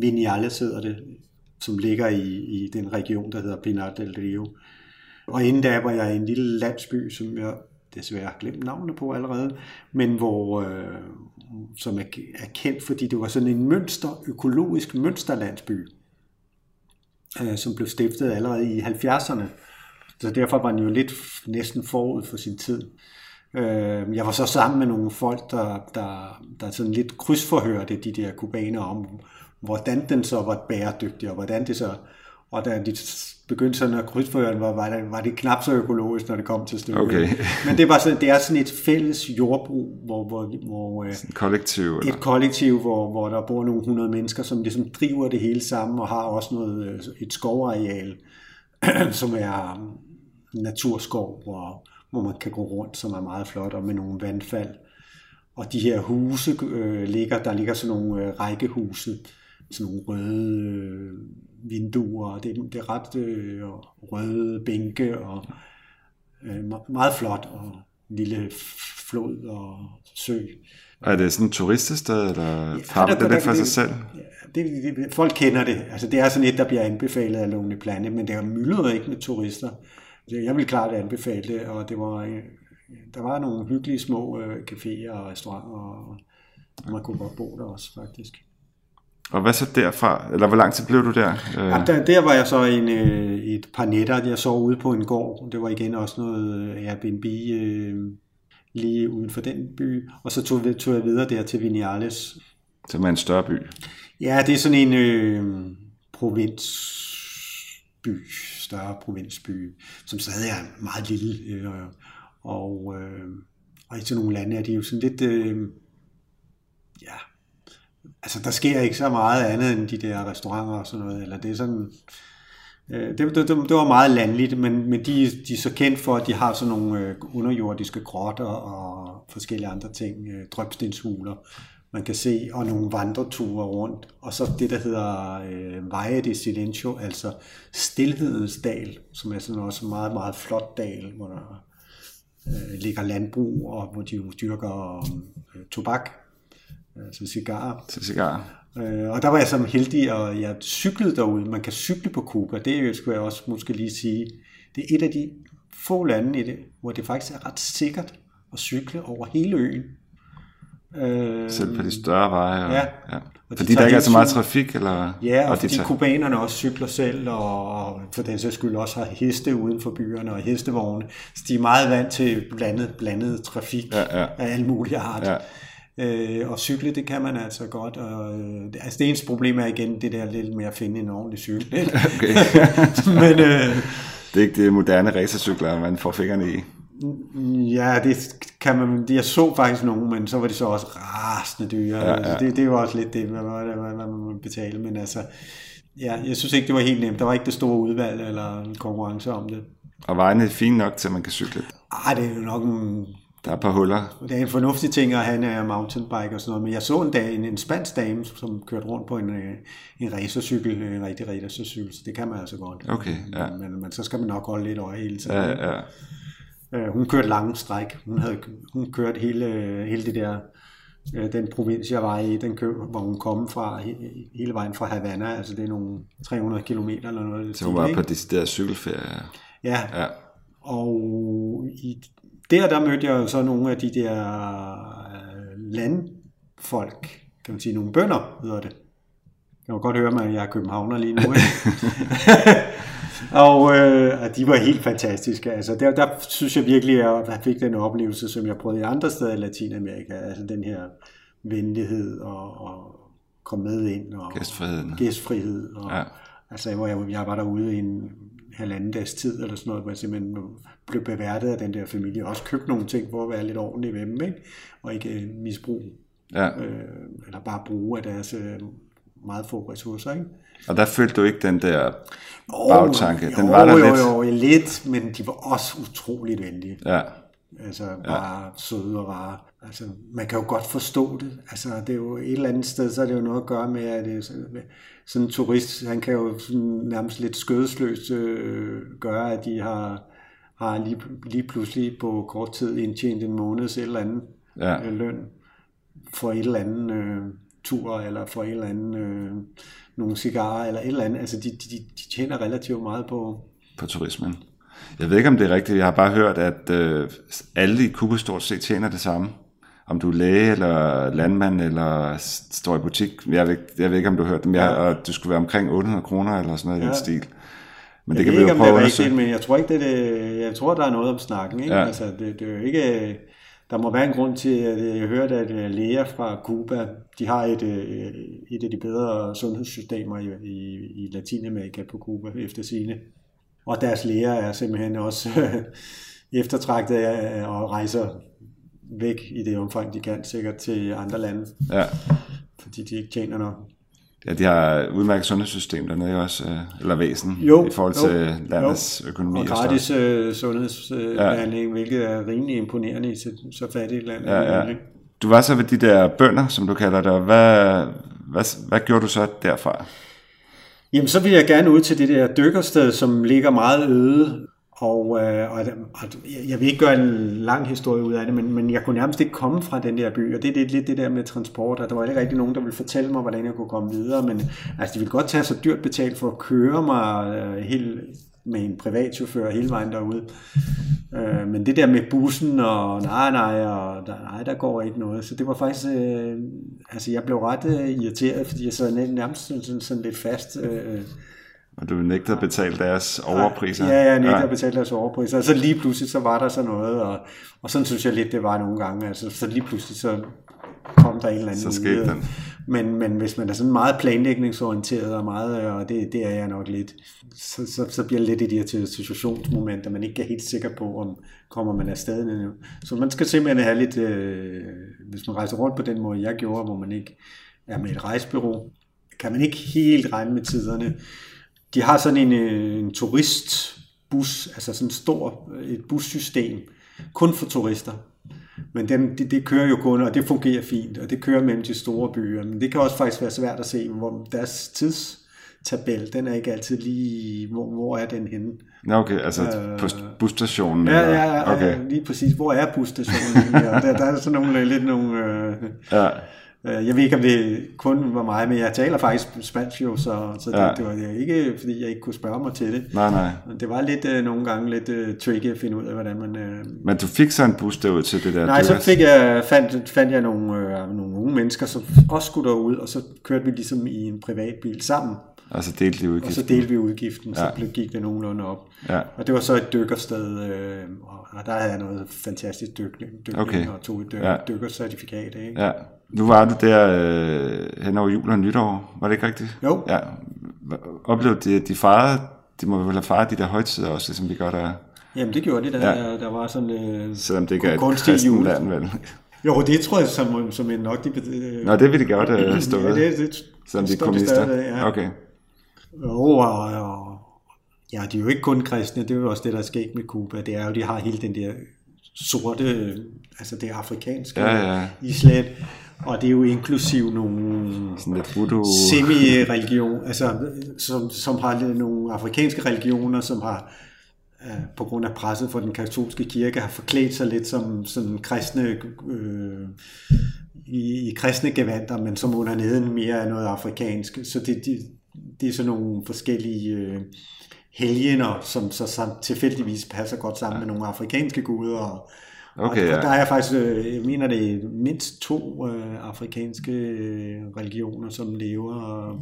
Vinales hedder det, som ligger i, i den region, der hedder Pinar del Rio. Og inden da var jeg i en lille landsby, som jeg desværre glemt navnet på allerede, men hvor, øh, som er, er kendt, fordi det var sådan en mønster, økologisk mønsterlandsby, øh, som blev stiftet allerede i 70'erne. Så derfor var den jo lidt næsten forud for sin tid. Øh, jeg var så sammen med nogle folk, der, der, der sådan lidt krydsforhørte de der kubaner om, hvordan den så var bæredygtig, og hvordan det så... Og da de begyndte sådan at krydsforhøre var, var, det, var det knap så økologisk, når det kom til stykket. Okay. Men det, var sådan, det er sådan et fælles jordbrug, hvor, hvor, hvor øh, sådan kollektiv, eller? et kollektiv, hvor, hvor der bor nogle hundrede mennesker, som ligesom driver det hele sammen, og har også noget, øh, et skovareal, som er naturskov, hvor, hvor man kan gå rundt, som er meget flot, og med nogle vandfald. Og de her huse øh, ligger, der ligger sådan nogle øh, rækkehuse, sådan nogle røde øh, vinduer, og det, det er ret øh, røde bænke, og øh, meget flot, og lille flod og sø. Er det sådan et turiststed, eller ja, det det for sig selv? Ja, det, det, folk kender det. Altså, det er sådan et, der bliver anbefalet af Lonely Planet, men det er myldret ikke med turister. Jeg vil klart anbefale det, og det var, øh, der var nogle hyggelige små øh, caféer og restauranter, og man kunne godt bo der også faktisk. Og hvad så derfra? Eller hvor lang tid blev du der? Ja, der, der var jeg så en, øh, et par nætter. Jeg sov ude på en gård. Det var igen også noget Airbnb øh, lige uden for den by. Og så tog, tog jeg videre der til Vinales. Som er en større by? Ja, det er sådan en øh, provins by, større provinsby, som stadig er meget lille. Øh, og, øh, og i sådan nogle lande er de jo sådan lidt, øh, ja, altså der sker ikke så meget andet end de der restauranter og sådan noget, eller det er sådan, øh, det, det, det, det var meget landligt, men, men de, de er så kendt for, at de har sådan nogle øh, underjordiske grotter og forskellige andre ting, øh, drøbstenshuler, man kan se, og nogle vandreture rundt. Og så det, der hedder øh, Veje de Silencio, altså Stilhedens Dal, som er sådan også en meget, meget flot dal, hvor der øh, ligger landbrug, og hvor de jo dyrker øh, tobak, altså cigarer. Til cigarer. Øh, og der var jeg så heldig, og jeg cyklede derude. Man kan cykle på Cuba, det skulle jeg også måske lige sige. Det er et af de få lande i det, hvor det faktisk er ret sikkert at cykle over hele øen. Øh, Selv på de større veje? Og, ja. ja. Og fordi de der ikke er så meget trafik? Eller, ja, og, og fordi tager... kubanerne også cykler selv, og for den sags skyld også har heste uden for byerne og hestevogne. Så de er meget vant til blandet, blandet trafik ja, ja. af alle mulige art. Ja. Øh, og cykle, det kan man altså godt. Og, øh, altså det eneste problem er igen det der lidt med at finde en ordentlig cykel. Okay. Men, øh, det er ikke det moderne racercykler, man får fingrene i. Ja, det kan man, jeg så faktisk nogen, men så var de så også rasende dyre. Ja, ja. Altså, det, det var også lidt det, hvad, hvad, hvad man må betale, men altså, ja, jeg synes ikke, det var helt nemt. Der var ikke det store udvalg eller en konkurrence om det. Og vejene er fine nok til, at man kan cykle? Ej, det er jo nok en... Der er et par huller. Det er en fornuftig ting at have en mountainbike og sådan noget, men jeg så en dag en, en spansk dame, som kørte rundt på en, øh, en racercykel, en rigtig racercykel, så det kan man altså godt. Okay, ja. Men, men, men så skal man nok holde lidt øje hele tiden. Ja, ja. Øh, hun kørte lange stræk. Hun havde hun kørte hele, hele det der, øh, den provins, jeg var i, den kør, hvor hun kom fra, hele vejen fra Havana, altså det er nogle 300 km eller noget. Så hun var på decideret cykelferie? Ja, Ja. og i, der, der mødte jeg jo så nogle af de der øh, landfolk, kan man sige, nogle bønder hedder det. Jeg kan godt høre, at jeg er københavner lige nu. Og øh, og de var helt fantastiske. Altså, der, der synes jeg virkelig, at jeg fik den oplevelse, som jeg prøvede i andre steder i Latinamerika. Altså den her venlighed og, og komme med ind. Og, Gæstfriheden. Gæstfrihed. Og, Ja. Altså, hvor jeg, jeg var derude i en halvanden dags tid, eller sådan noget, hvor jeg simpelthen blev beværtet af den der familie, og også købte nogle ting for at være lidt ordentlig ved dem, ikke? og ikke øh, misbruge, Ja. øh, eller bare bruge af deres øh, meget få ressourcer. Ikke? Og der følte du ikke den der bagtanke. Den jo, var der jo, lidt. Jo, jo, lidt, men de var også utroligt venlige. Ja. Altså bare ja. søde og rare. Altså, man kan jo godt forstå det. Altså, det er jo et eller andet sted, så er det jo noget at gøre med, at det sådan, en turist, han kan jo sådan nærmest lidt skødesløst øh, gøre, at de har, har lige, lige pludselig på kort tid indtjent en måneds eller andet Ja. øh, løn for et eller andet øh, tur, eller for et eller andet øh, nogle cigarer, eller et eller andet. Altså, de, de, de tjener relativt meget på, på turismen. Jeg ved ikke, om det er rigtigt. Jeg har bare hørt, at øh, alle i Cuba stort set tjener det samme. Om du er læge, eller landmand, eller står i butik. Jeg ved, ikke- jeg ved ikke, om du har hørt dem. Jeg, og du skulle være omkring 800 kroner, eller sådan noget i Ja. den stil. Men det jeg kan ved vi ikke, jo prøve det at rigtigt, men jeg tror ikke, det det. Jeg tror, der er noget om snakken. Ikke? Ja. Altså, det, det er jo ikke... Der må være en grund til, at jeg hørte, at øh, læger fra Cuba, de har et, øh, et af de bedre sundhedssystemer i, i, i Latinamerika på Cuba efter sine. Og deres læger er simpelthen også eftertragtet og rejser væk i det omfang, de kan, sikkert til andre lande, Ja. fordi de ikke tjener nok. ja, de har et udmærket sundhedssystem dernede også, øh, eller væsen, Jo, i forhold jo, til landets økonomi. Og gratis øh, sundhedsbehandling, ja. hvilket er rimelig imponerende i så, så fattigt et land. Ja, ja. Du var så ved de der bønder, som du kalder det, og hvad, hvad, hvad gjorde du så derfra? Jamen, så vil jeg gerne ud til det der dykkersted, som ligger meget øde. Og, øh, og, og jeg vil ikke gøre en lang historie ud af det, men, men jeg kunne nærmest ikke komme fra den der by, og det er lidt, lidt det der med transport, og der var ikke rigtig nogen, der ville fortælle mig, hvordan jeg kunne komme videre, men altså, de ville godt tage så dyrt betalt for at køre mig øh, helt, med en privatchauffør hele vejen derude. Øh, men det der med bussen, og nej, nej, og der, nej, der går ikke noget. Så det var faktisk, øh, altså jeg blev ret øh, irriteret, fordi jeg sad nærmest sådan, sådan, sådan lidt fast. Øh, og du nægtede at betale deres overpriser? Ja, jeg nægter at betale deres overpriser. Og så lige pludselig, så var der så noget, og, og sådan synes jeg lidt, det var nogle gange. Altså, så lige pludselig, så kom der en eller anden Så skete mulighed. den. Men, men hvis man er sådan meget planlægningsorienteret, og, meget, og det, det er jeg nok lidt, så, så, så bliver det lidt i de her situationsmomenter, man ikke er helt sikker på, om kommer man afsted endnu. Så man skal simpelthen have lidt, øh, hvis man rejser rundt på den måde, jeg gjorde, hvor man ikke er med et rejsebureau, kan man ikke helt regne med tiderne. De har sådan en, øh, en turistbus, altså sådan en stor et bussystem, kun for turister. Men den, det, det kører jo kun, og det fungerer fint, og det kører mellem de store byer. Men det kan også faktisk være svært at se, hvor deres tidstabel, den er ikke altid lige, hvor, hvor er den henne? Nå, okay, altså Øh, på busstationen? Ja, eller? ja, ja, okay. ja, lige præcis. Hvor er busstationen? der, der er sådan nogle, lidt nogle... Øh, Ja, Øh, Jeg ved ikke, om det kun var mig, men jeg taler faktisk spansk jo, så, så det, Ja. det var ikke, fordi jeg ikke kunne spørge mig til det. nej, nej. Det var lidt øh, nogle gange lidt øh, tricky at finde ud af, hvordan man... Øh... Men du fik så en bus derud til det der Nej, så fik jeg, fandt, fandt jeg nogle, øh, nogle unge mennesker, som også skulle derud, og så kørte vi ligesom i en privatbil sammen, Og så delte de og udgiften. så delte vi udgiften, så Ja. blev, gik det nogenlunde op. Ja, Og det var så et dykkersted, øh, og, og der havde jeg noget fantastisk dykning, dykning Okay. og tog et dyk, Ja. dykkercertifikat. Ikke? ja. Nu var du der øh, hen over jul og nytår, var det ikke rigtigt? Jo. Ja. Oplevede de, de fejrede, de må vel have fejret de der højtider også, ligesom vi gør der, Jamen det gjorde det, der, Ja. der var sådan... Øh, selvom det ikke er et kristent land, vel? Jo, det tror jeg som, som en nok... De, øh, Nå, det vil de godt øh, stå ja, det, det, selvom de er kommunister. stadigvæk, ja. Okay. Jo, og, ja, de er jo ikke kun kristne, det er jo også det, der er sket med Cuba. Det er jo, de har hele den der sorte, altså det afrikanske Ja, ja. islet, og det er jo inklusiv nogle semi-religion, altså som, som har lidt nogle afrikanske religioner, som har øh, på grund af presset for den katolske kirke, har forklædt sig lidt som sådan kristne øh, i, i kristne gevanter, men som under neden mere er noget afrikansk. Så det, det, det er sådan nogle forskellige øh, helgener, som så, så tilfældigvis passer godt sammen ja. med nogle afrikanske guder. Og, Okay, og ja. der er faktisk, øh, jeg mener det mindst to øh, afrikanske øh, religioner, som lever. Og,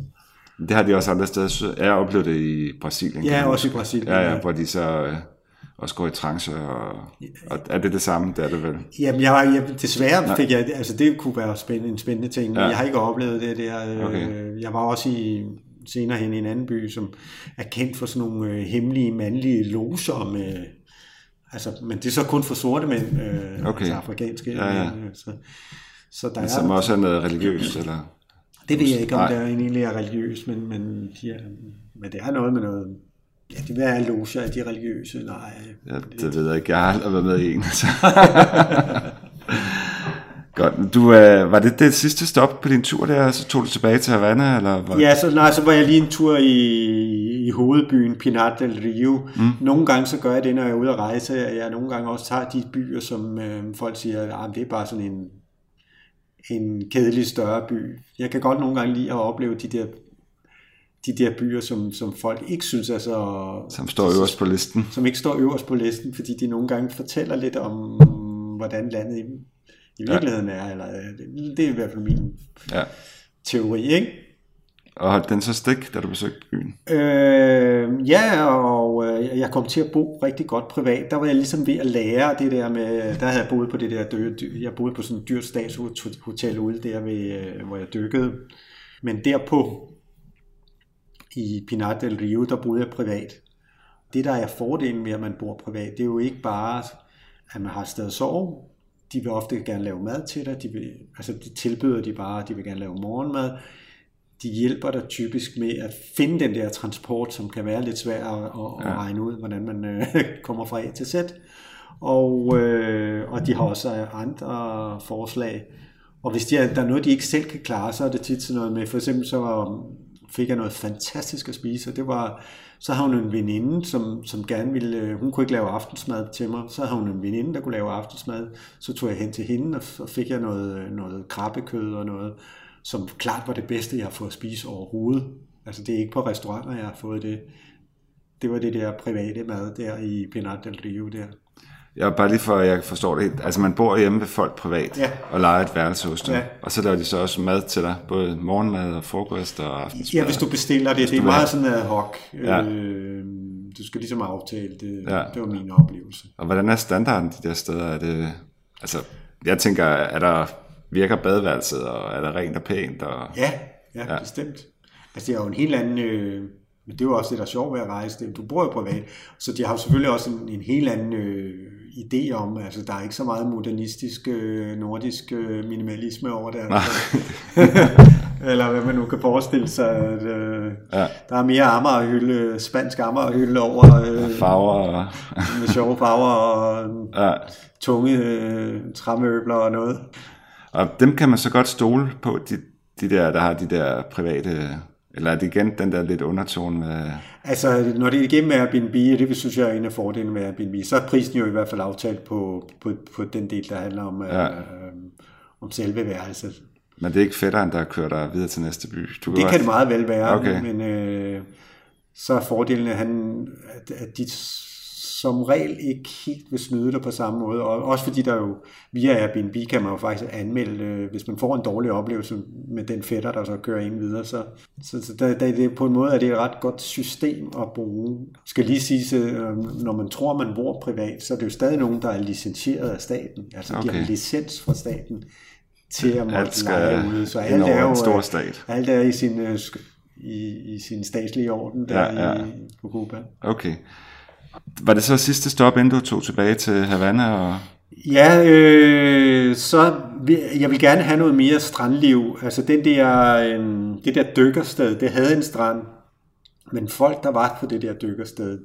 Det har de også andre steder. Jeg har oplevet det i Brasilien. ja, også i. Brasilien. Ja, ja, hvor de så øh, også går i trance. Og, og er det det samme? Det er det vel? Jamen, jeg, har- jeg, desværre fik jeg, altså det kunne være spændende, en spændende ting, men Ja. jeg har ikke oplevet det der. Øh, Okay. Jeg var også i, senere hen i en anden by, som er kendt for sådan nogle øh, hemmelige mandlige loger med, altså, men det er så kun for sorte mænd, øh, Okay. altså afrikanske Ja, ja. mænd. øh, Så, så der Som er, også er noget religiøst, eller? det ved jeg ikke, om Nej. det er egentlig er religiøst, men, men, de er, men det er noget med noget, ja, det vil være loger, er de religiøse? Nej, Ja, det ved jeg ikke. Jeg har aldrig været med i en. Godt. Du, øh, var det det sidste stop på din tur der, så tog du tilbage til Havana? Eller var... Ja, så, nej, så var jeg lige en tur i, i hovedbyen Pinar del Rio. Mm. Nogle gange så gør jeg det, når jeg er ude at rejse. Jeg nogle gange også tager de byer, som øh, folk siger, at det er bare sådan en, en kedelig større by. Jeg kan godt nogle gange lide at opleve de der, de der byer, som, som folk ikke synes er så... Som står øverst på listen. Som ikke står øverst på listen, fordi de nogle gange fortæller lidt om, hvordan landet i, i virkeligheden er. Eller, øh, det, det er i hvert fald min Ja. teori, ikke? Og holdt den så stik, da du besøgte byen? Øh, ja, og øh, jeg kom til at bo rigtig godt privat. Der var jeg ligesom ved at lære det der med, der havde jeg boet på det der, dy- jeg boede på sådan et dyrt statshotel ude der, ved, øh, hvor jeg dykkede. Men derpå, i Pinar del Rio, der boede jeg privat. Det, der er fordelen med, at man bor privat, det er jo ikke bare, at man har et sted at sove. De vil ofte gerne lave mad til dig. De vil, altså, de tilbyder de bare, de vil gerne lave morgenmad de hjælper dig typisk med at finde den der transport, som kan være lidt svær at, at, ja. regne ud, hvordan man øh, kommer fra A til Z. Og, øh, og de har også andre forslag. Og hvis de er, der er noget, de ikke selv kan klare, så er det tit sådan noget med, for eksempel så fik jeg noget fantastisk at spise, og det var, så havde hun en veninde, som, som gerne ville, øh, hun kunne ikke lave aftensmad til mig, så havde hun en veninde, der kunne lave aftensmad, så tog jeg hen til hende, og så fik jeg noget, øh, noget krabbekød og noget, som klart var det bedste, jeg har fået at spise overhovedet. Altså det er ikke på restauranter, jeg har fået det. Det var det der private mad der i Pinar del Rio der. Ja, bare lige for, at jeg forstår det helt. Altså, man bor hjemme ved folk privat Ja. og leger et værelse hos dem. Ja. Og så laver de så også mad til dig. Både morgenmad og frokost og aftensmad. Ja, hvis du bestiller det. Det er meget sådan ad hoc. Ja. Øh, du skal ligesom aftale det. Ja. Det var min oplevelse. Og hvordan er standarden de der steder? Er det, altså, jeg tænker, er der, virker badeværelset, og er der rent og pænt? Og, Ja, ja, Ja. ja. bestemt. Altså det er jo en helt anden... Øh, men det er jo også det, der er sjovt ved at rejse. Det, du bor jo privat, så de har jo selvfølgelig også en, en helt anden øh, idé om, altså der er ikke så meget modernistisk, øh, nordisk øh, minimalisme over det. Altså. Eller hvad man nu kan forestille sig. At, øh, Ja. Der er mere Amagerhylde, spansk Amagerhylde over øh, farver og... med sjove farver og ja. tunge øh, træmøbler og noget. Og dem kan man så godt stole på, de, de der, der har de der private... Eller er det igen den der lidt undertone med... Altså, når det er igennem Airbnb, og det synes jeg er en af fordelene med Airbnb, så er prisen jo i hvert fald aftalt på, på, på den del, der handler om, Ja. øh, om selve værelset. Men det er ikke fætteren, der kører dig videre til næste by. Du Det kan det meget vel være, Okay. men øh, så er fordelen, at, han, at, at de som regel ikke helt vil snyde dig på samme måde. Og også fordi der jo via Airbnb kan man jo faktisk anmelde, øh, hvis man får en dårlig oplevelse med den fætter, der så kører en videre. Så, så, så der, der, det, på en måde er det et ret godt system at bruge. Skal lige sige, øh, når man tror, man bor privat, så er det jo stadig nogen, der er licenseret af staten. Altså okay. de har licens fra staten til at Alt måtte skal lege ude. Så alt er jo, en stor øh, stat. alt er i sin, øh, i, i sin statslige orden der Ja, ja. i, på Cuba. Okay. Var det så sidste stop, inden du tog tilbage til Havana? Og... Ja, øh, så vil, jeg vil gerne have noget mere strandliv. Altså den der, øh, det der dykkersted, det havde en strand, men folk, der var på det der dykkersted,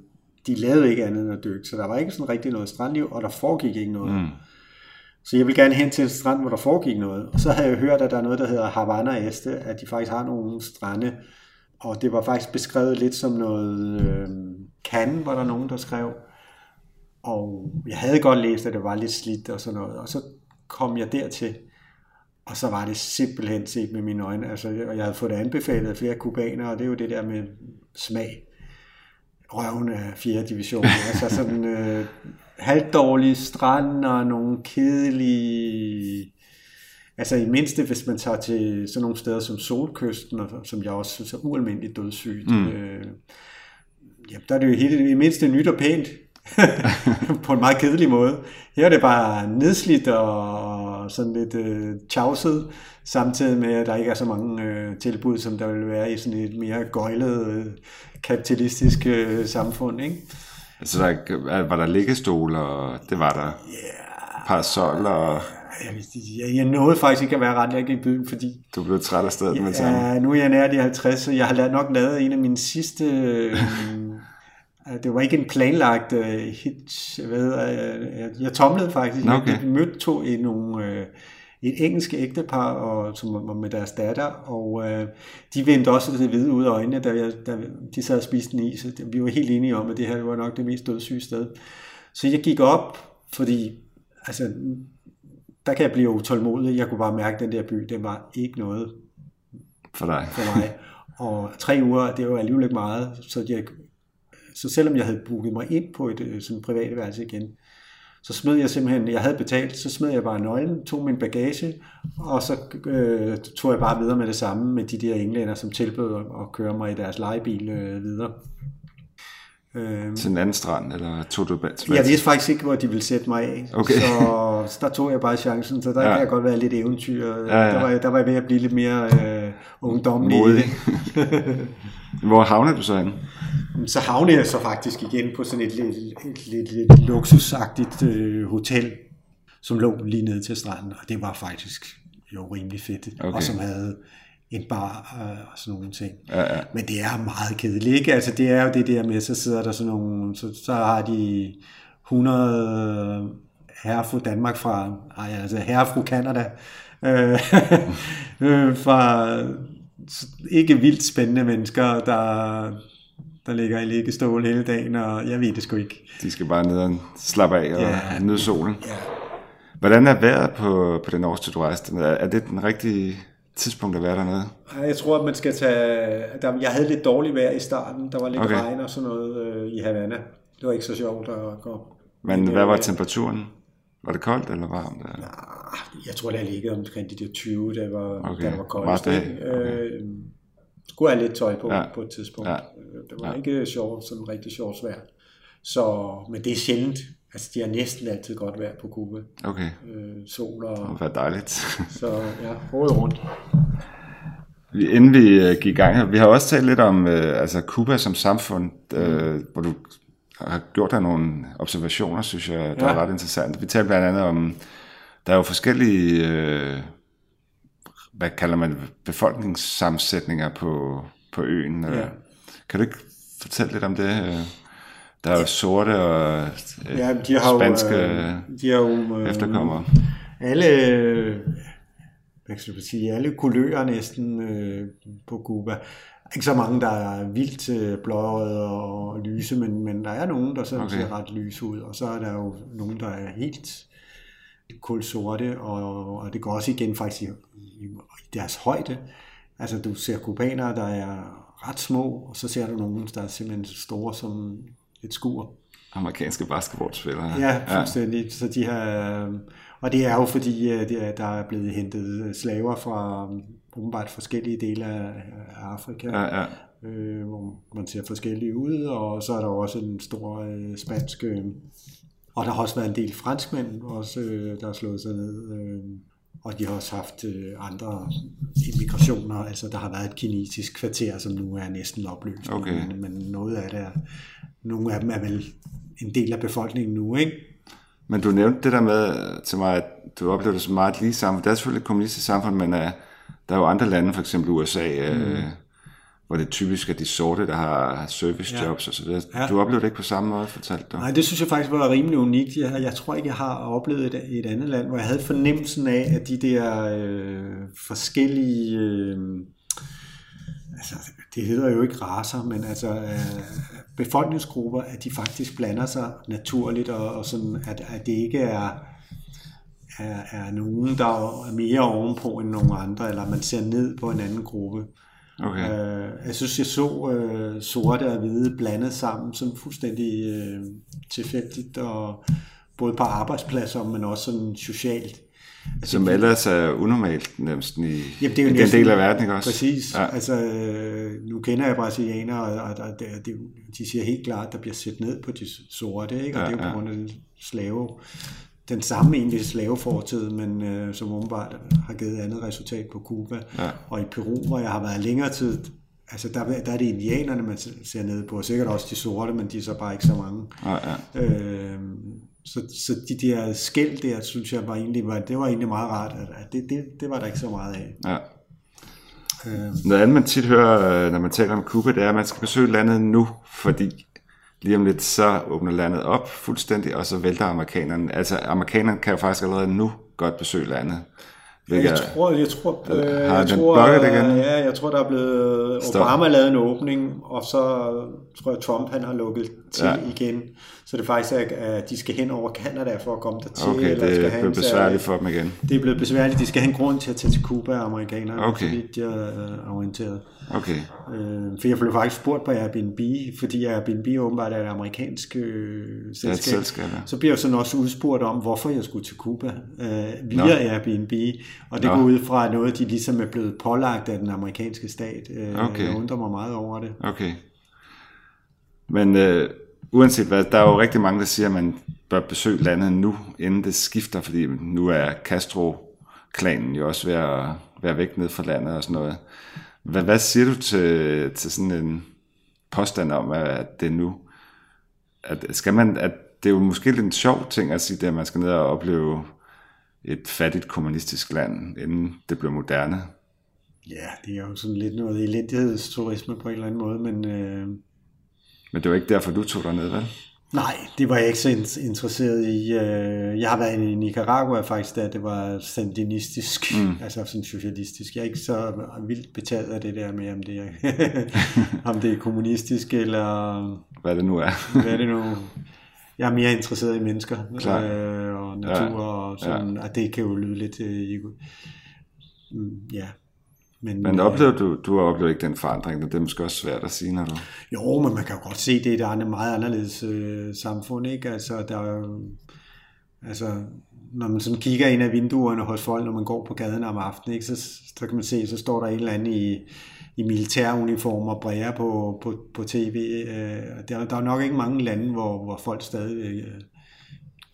de lavede ikke andet end at dykke, så der var ikke sådan rigtig noget strandliv, og der foregik ikke noget. Mm. Så jeg vil gerne hen til en strand, hvor der foregik noget. Og så havde jeg hørt, at der er noget, der hedder Havana Este, at de faktisk har nogle strande, og det var faktisk beskrevet lidt som noget øh, kan, var der nogen, der skrev. Og jeg havde godt læst, at det var lidt slidt og sådan noget. Og så kom jeg dertil, og så var det simpelthen set med mine øjne. Altså, og jeg havde fået det anbefalet af flere kubaner, og det er jo det der med smag. røven af 4. division. altså sådan øh, halvdårlige strand og nogle kedelige... Altså i mindste, hvis man tager til sådan nogle steder som Solkysten, og, som jeg også synes er ualmindeligt dødssygt, mm. øh, ja, der er det jo helt, i mindste nyt og pænt. på en meget kedelig måde. Her er det bare nedslidt og sådan lidt øh, tjavset, samtidig med, at der ikke er så mange øh, tilbud, som der vil være i sådan et mere gøjlet øh, kapitalistisk øh, samfund. Ikke? Altså, der, var der liggestol, og det var der yeah. parasol, og... Jeg, jeg, jeg nåede faktisk ikke at være ret længe i byen, fordi... Du blev træt af stedet med sammen. Ja, nu er jeg nær de 50, så jeg har nok lavet en af mine sidste... Øh, det var ikke en planlagt uh, hit. Jeg, ved, jeg, jeg, jeg tomlede faktisk. Okay. Jeg mødte to i nogle, uh, et engelsk ægtepar, og, som var med deres datter, og uh, de vendte også det hvide ud af øjnene, da, jeg, da de sad og spiste en is. Vi var helt enige om, at det her var nok det mest dødssyge sted. Så jeg gik op, fordi altså, der kan jeg blive utålmodig. Jeg kunne bare mærke, at den der by, det var ikke noget for dig. For mig. Og tre uger, det var alligevel ikke meget, så jeg så selvom jeg havde booket mig ind på et øh, sådan privat værelse igen, så smed jeg simpelthen, jeg havde betalt, så smed jeg bare nøglen, tog min bagage, og så øh, tog jeg bare videre med det samme med de der englænder, som tilbød at køre mig i deres legebil øh, videre. Øh, til en anden strand, eller tog du tilbage? Jeg vidste faktisk ikke, hvor de ville sætte mig af, okay. så, så der tog jeg bare chancen, så der ja. kan jeg godt være lidt eventyr. Ja, ja. Der, var, der var jeg ved at blive lidt mere øh, ungdomlig. Modig. hvor havnede du så henne? så havnede jeg så faktisk igen på sådan et lidt, et, lidt, lidt luksusagtigt øh, hotel, som lå lige nede til stranden, og det var faktisk jo rimelig fedt, okay. og som havde en bar øh, og sådan nogle ting. Ja, ja. Men det er meget kedeligt, ikke? Altså det er jo det der med, så sidder der sådan nogle, så, så har de 100 herre fra Danmark fra, ej, altså herre fra Canada, øh, øh, fra ikke vildt spændende mennesker, der, der ligger i liggestol hele dagen, og jeg ved det sgu ikke. De skal bare ned og slappe af og ja, nyde solen. Ja. Hvordan er vejret på, på den årstid, du rejste? Er det den rigtige tidspunkt at være dernede? Jeg tror, at man skal tage... Der, jeg havde lidt dårligt vejr i starten. Der var lidt okay. regn og sådan noget øh, i Havana. Det var ikke så sjovt at gå. Men hvad var temperaturen? Var det koldt eller varmt? Eller? Ja, jeg tror, det har ligget omkring de der 20, der var, okay. der var koldt. Okay. Øh, skulle have lidt tøj på ja. på et tidspunkt. Ja. Øh, det var ja. ikke sjovt, sådan rigtig sjovt svært. Så, men det er sjældent. Altså, de har næsten altid godt vejr på Cuba. Okay. Øh, sol og... Det var dejligt. så ja, året rundt. Inden vi uh, gik i gang her, vi har også talt lidt om uh, altså Cuba som samfund, uh, hvor du har gjort dig nogle observationer, synes jeg, der ja. er ret interessant. Vi talte blandt andet om, der er jo forskellige uh, hvad kalder man befolkningssammensætninger på, på øen. Ja. Kan du ikke fortælle lidt om det? Der er jo sorte og ja, de har spanske jo, de har jo, øh, efterkommere. Alle, hvad skal jeg sige, alle kulører næsten øh, på Cuba. Ikke så mange, der er vildt øh, blåret og lyse, men, men der er nogen, der sådan okay. ser ret lyse ud. Og så er der jo nogen, der er helt kulsorte, og, og det går også igen faktisk i, i, i deres højde. Altså du ser kubanere, der er ret små, og så ser du nogen, der er simpelthen store som et skur. Amerikanske basketballspillere. Ja, fuldstændig. Ja. Så de har, og det er jo fordi, der er blevet hentet slaver fra åbenbart forskellige dele af Afrika, ja, ja. Øh, hvor man ser forskellige ud, og så er der også en stor øh, spansk øh, og der har også været en del franskmænd, også, øh, der har slået sig ned. Øh, og de har også haft øh, andre immigrationer. Altså, der har været et kinesisk kvarter, som nu er næsten opløst. Okay. Men, men noget af det er, nogle af dem er vel en del af befolkningen nu, ikke? Men du nævnte det der med til mig, at du oplever det som meget lige samfund. Det er selvfølgelig et kommunistisk samfund, men uh, der er jo andre lande, for eksempel USA, uh, mm hvor det typisk er de sorte, der har servicejobs ja. osv. Ja. Du oplevede det ikke på samme måde, fortalte du? Nej, det synes jeg faktisk var rimelig unikt. Jeg, jeg tror ikke, jeg har oplevet et, et andet land, hvor jeg havde fornemmelsen af, at de der øh, forskellige... Øh, altså, det hedder jo ikke raser, men altså øh, befolkningsgrupper, at de faktisk blander sig naturligt, og, og sådan, at, at det ikke er er, er nogen, der er mere ovenpå end nogen andre, eller man ser ned på en anden gruppe. Okay. Øh, jeg synes, jeg så øh, sorte og hvide blandet sammen, sådan fuldstændig øh, tilfældigt, og både på arbejdspladser, men også sådan socialt. Altså, Som ellers er unormalt nærmest i, Jamen, det er jo i den næsten- del af verden, ikke også? Præcis. Ja. Altså, øh, nu kender jeg brasilianere, og, og det, det, de siger helt klart, at der bliver set ned på de sorte, ikke? og Ja, det er jo på grund af slave. Den samme egentlig slavefortid, men øh, som åbenbart har givet andet resultat på Cuba. Ja. Og i Peru, hvor jeg har været længere tid, altså der, der er det indianerne, man ser ned på, sikkert også de sorte, men de er så bare ikke så mange. Ja, ja. Øh, så, så de der skæld der, synes jeg var egentlig, var, det var egentlig meget rart, at, det, det, det var der ikke så meget af. ja. Øh, Noget andet, man tit hører, øh, når man taler om Cuba, det er, at man skal besøge landet nu, fordi lige om lidt, så åbner landet op fuldstændig, og så vælter amerikanerne. Altså, amerikanerne kan jo faktisk allerede nu godt besøge landet. Hvilket, Jeg tror, jeg tror, øh, Har jeg den tror, bugget igen? øh, Ja, jeg tror, der er blevet... Stop. Obama lavede en åbning, og så tror jeg, Trump han har lukket til Ja. igen. Så det er faktisk, at- at de skal hen over Canada for at komme dertil. okay, eller det skal er blevet en besværligt for dem igen. Det er blevet besværligt. De skal have en grund til at tage til Cuba, amerikanerne, Okay. så vidt jeg er orienteret. Okay, Øh, for jeg blev faktisk spurgt på Airbnb, fordi Airbnb åbenbart er et amerikansk øh, er et selskab. selskab, ja. Så bliver jeg sådan også udspurgt om, hvorfor jeg skulle til Cuba øh, via Nå. Airbnb. Og det Nå. går ud fra noget, de ligesom er blevet pålagt af den amerikanske stat. Øh, Okay. Jeg undrer mig meget over det. Okay. Men øh, uanset hvad, der er jo rigtig mange, der siger, at man bør besøge landet nu, inden det skifter, fordi nu er Castro-klanen jo også ved at være væk ned fra landet og sådan noget. Hvad, hvad siger du til, til sådan en påstand om, at det nu? At, skal man, at det er jo måske lidt en sjov ting at sige, det, at man skal ned og opleve et fattigt kommunistisk land, inden det bliver moderne. Ja, det er jo sådan lidt noget elendighedsturisme på en eller anden måde, men øh, Men det var ikke derfor, du tog dig ned, vel? Nej, det var jeg ikke så in- interesseret i. Øh, jeg har været i Nicaragua faktisk, da det var sandinistisk, mm. altså sådan socialistisk. Jeg er ikke så vildt betaget af det der med, om det er, om det er kommunistisk eller Hvad det nu er. hvad det nu? Jeg er mere interesseret i mennesker øh, og natur Ja. og sådan, og det kan jo lyde lidt øh. Mm, ja. Men, Men øh, oplevede du, du har oplevet ikke den forandring, og det er måske også svært at sige, når du... Jo, men man kan jo godt se, det er et meget anderledes øh, samfund, ikke? Altså, der er jo, altså, når man sådan kigger ind af vinduerne hos folk, når man går på gaden om aftenen, ikke? Så, så kan man se, så står der en eller anden i, i militæruniform og bræger på, på, på tv. Øh, der, der er nok ikke mange lande, hvor, hvor folk stadig øh,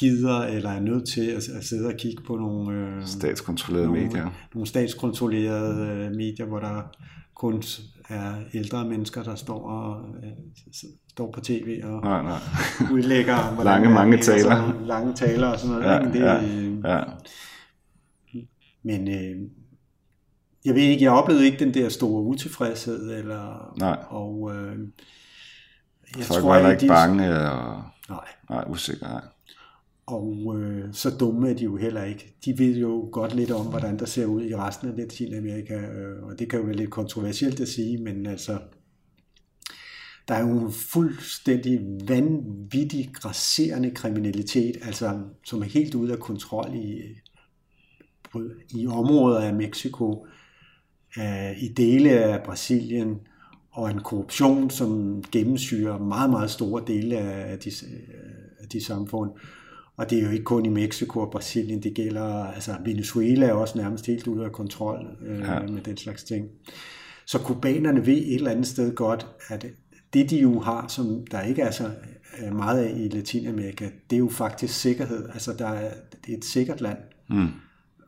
gider eller er nødt til at, at sidde og kigge på nogle... Øh, Statskontrollerede nogle, medier. nogle statskontrollerede øh, medier, hvor der kun er ældre mennesker, der står, og, øh, står på tv og Nej, nej. udlægger hvordan Lange, er, mange altså, taler. lange taler og sådan noget. Ja? Men, det, ja, øh, ja. men øh, jeg ved ikke, jeg oplevede ikke den der store utilfredshed, eller, Nej. og øh, jeg Folk var heller ikke de- bange og Nej, nej, usikre. Nej og øh, så dumme er de jo heller ikke. De ved jo godt lidt om, hvordan der ser ud i resten af Latinamerika, øh, og det kan jo være lidt kontroversielt at sige, men altså, der er jo en fuldstændig vanvittig, grasserende kriminalitet, altså, som er helt ude af kontrol i, i områder af Mexico, øh, i dele af Brasilien, og en korruption, som gennemsyrer meget, meget store dele af de, øh, af de samfund. Og det er jo ikke kun i Mexico og Brasilien, det gælder, altså Venezuela er også nærmest helt ude af kontrol øh, Ja. med den slags ting. Så kubanerne ved et eller andet sted godt, at det de jo har, som der ikke er så øh, meget af i Latinamerika, det er jo faktisk sikkerhed. Altså der er, det er et sikkert land, Mm.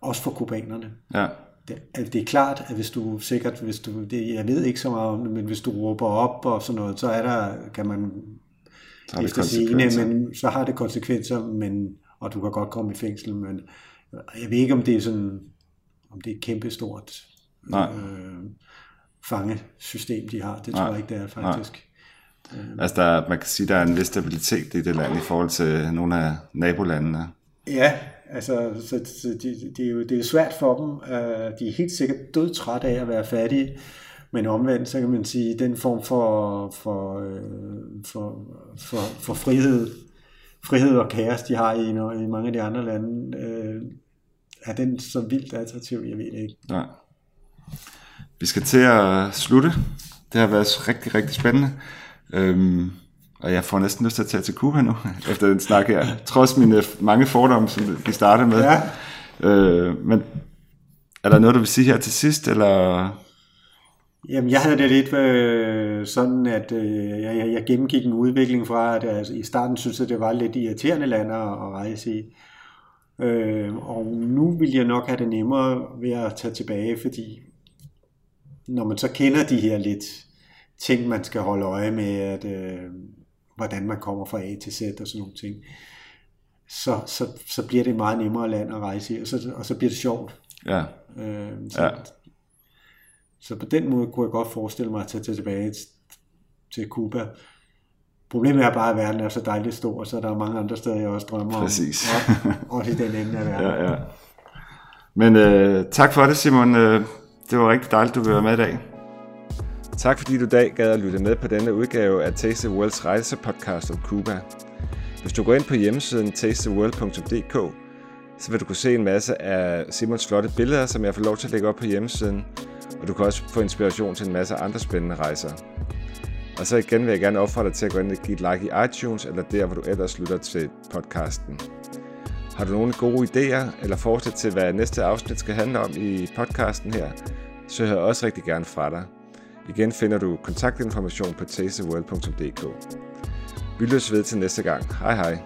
også for kubanerne. Ja, Det, altså, det er klart, at hvis du sikkert, hvis du, det, jeg ved ikke så meget om det, men hvis du råber op og sådan noget, så er der, kan man så har det efter konsekvenser. men så har det konsekvenser, men, og du kan godt komme i fængsel, men jeg ved ikke, om det er sådan, om det er et kæmpestort Nej. øh, fangesystem, de har. Det Nej. tror jeg ikke, det er faktisk. Altså, der, er- man kan sige, der er en vis stabilitet i det land i forhold til nogle af nabolandene. Ja, altså, så, så det, det, er jo det er svært for dem. Uh, de er helt sikkert dødtrætte af at være fattige, men omvendt, så kan man sige, den form for, for, øh, for, for, for frihed, frihed og kaos, de har i, i mange af de andre lande, øh, er den så vildt attraktiv, jeg ved det ikke. Ja. Vi skal til at slutte. Det har været rigtig, rigtig spændende. Øhm, og jeg får næsten lyst til at tage til Cuba nu, efter den snak her. Trods mine mange fordomme, som vi startede med. Ja. Øh, men er der noget, du vil sige her til sidst, eller... Jamen, jeg havde det lidt øh, sådan, at øh, jeg, jeg gennemgik en udvikling fra, at altså, i starten synes jeg, det var lidt irriterende land at, at rejse i. Øh, og nu vil jeg nok have det nemmere ved at tage tilbage, fordi når man så kender de her lidt ting, man skal holde øje med, at, øh, hvordan man kommer fra A til Z og sådan nogle ting, så, så, så bliver det meget nemmere land at rejse i, og så, og så bliver det sjovt. Ja. Øh, så, ja. Så på den måde kunne jeg godt forestille mig at tage tilbage til Cuba. Problemet er bare, at verden er så dejligt stor, så der er mange andre steder, jeg også drømmer Præcis. om. Og, også i den ende af verden. Ja, ja. Men øh, tak for det, Simon. Øh, det var rigtig dejligt, du ville være med i dag. Tak fordi du i dag gad at lytte med på denne udgave af Taste the World's rejsepodcast om Cuba. Hvis du går ind på hjemmesiden tastetheworld.dk, så vil du kunne se en masse af Simons flotte billeder, som jeg får lov til at lægge op på hjemmesiden, og du kan også få inspiration til en masse andre spændende rejser. Og så igen vil jeg gerne opfordre dig til at gå ind og give et like i iTunes, eller der, hvor du ellers lytter til podcasten. Har du nogle gode idéer eller forslag til, hvad næste afsnit skal handle om i podcasten her, så hører jeg også rigtig gerne fra dig. Igen finder du kontaktinformation på taseworld.dk. Vi løs ved til næste gang. Hej hej.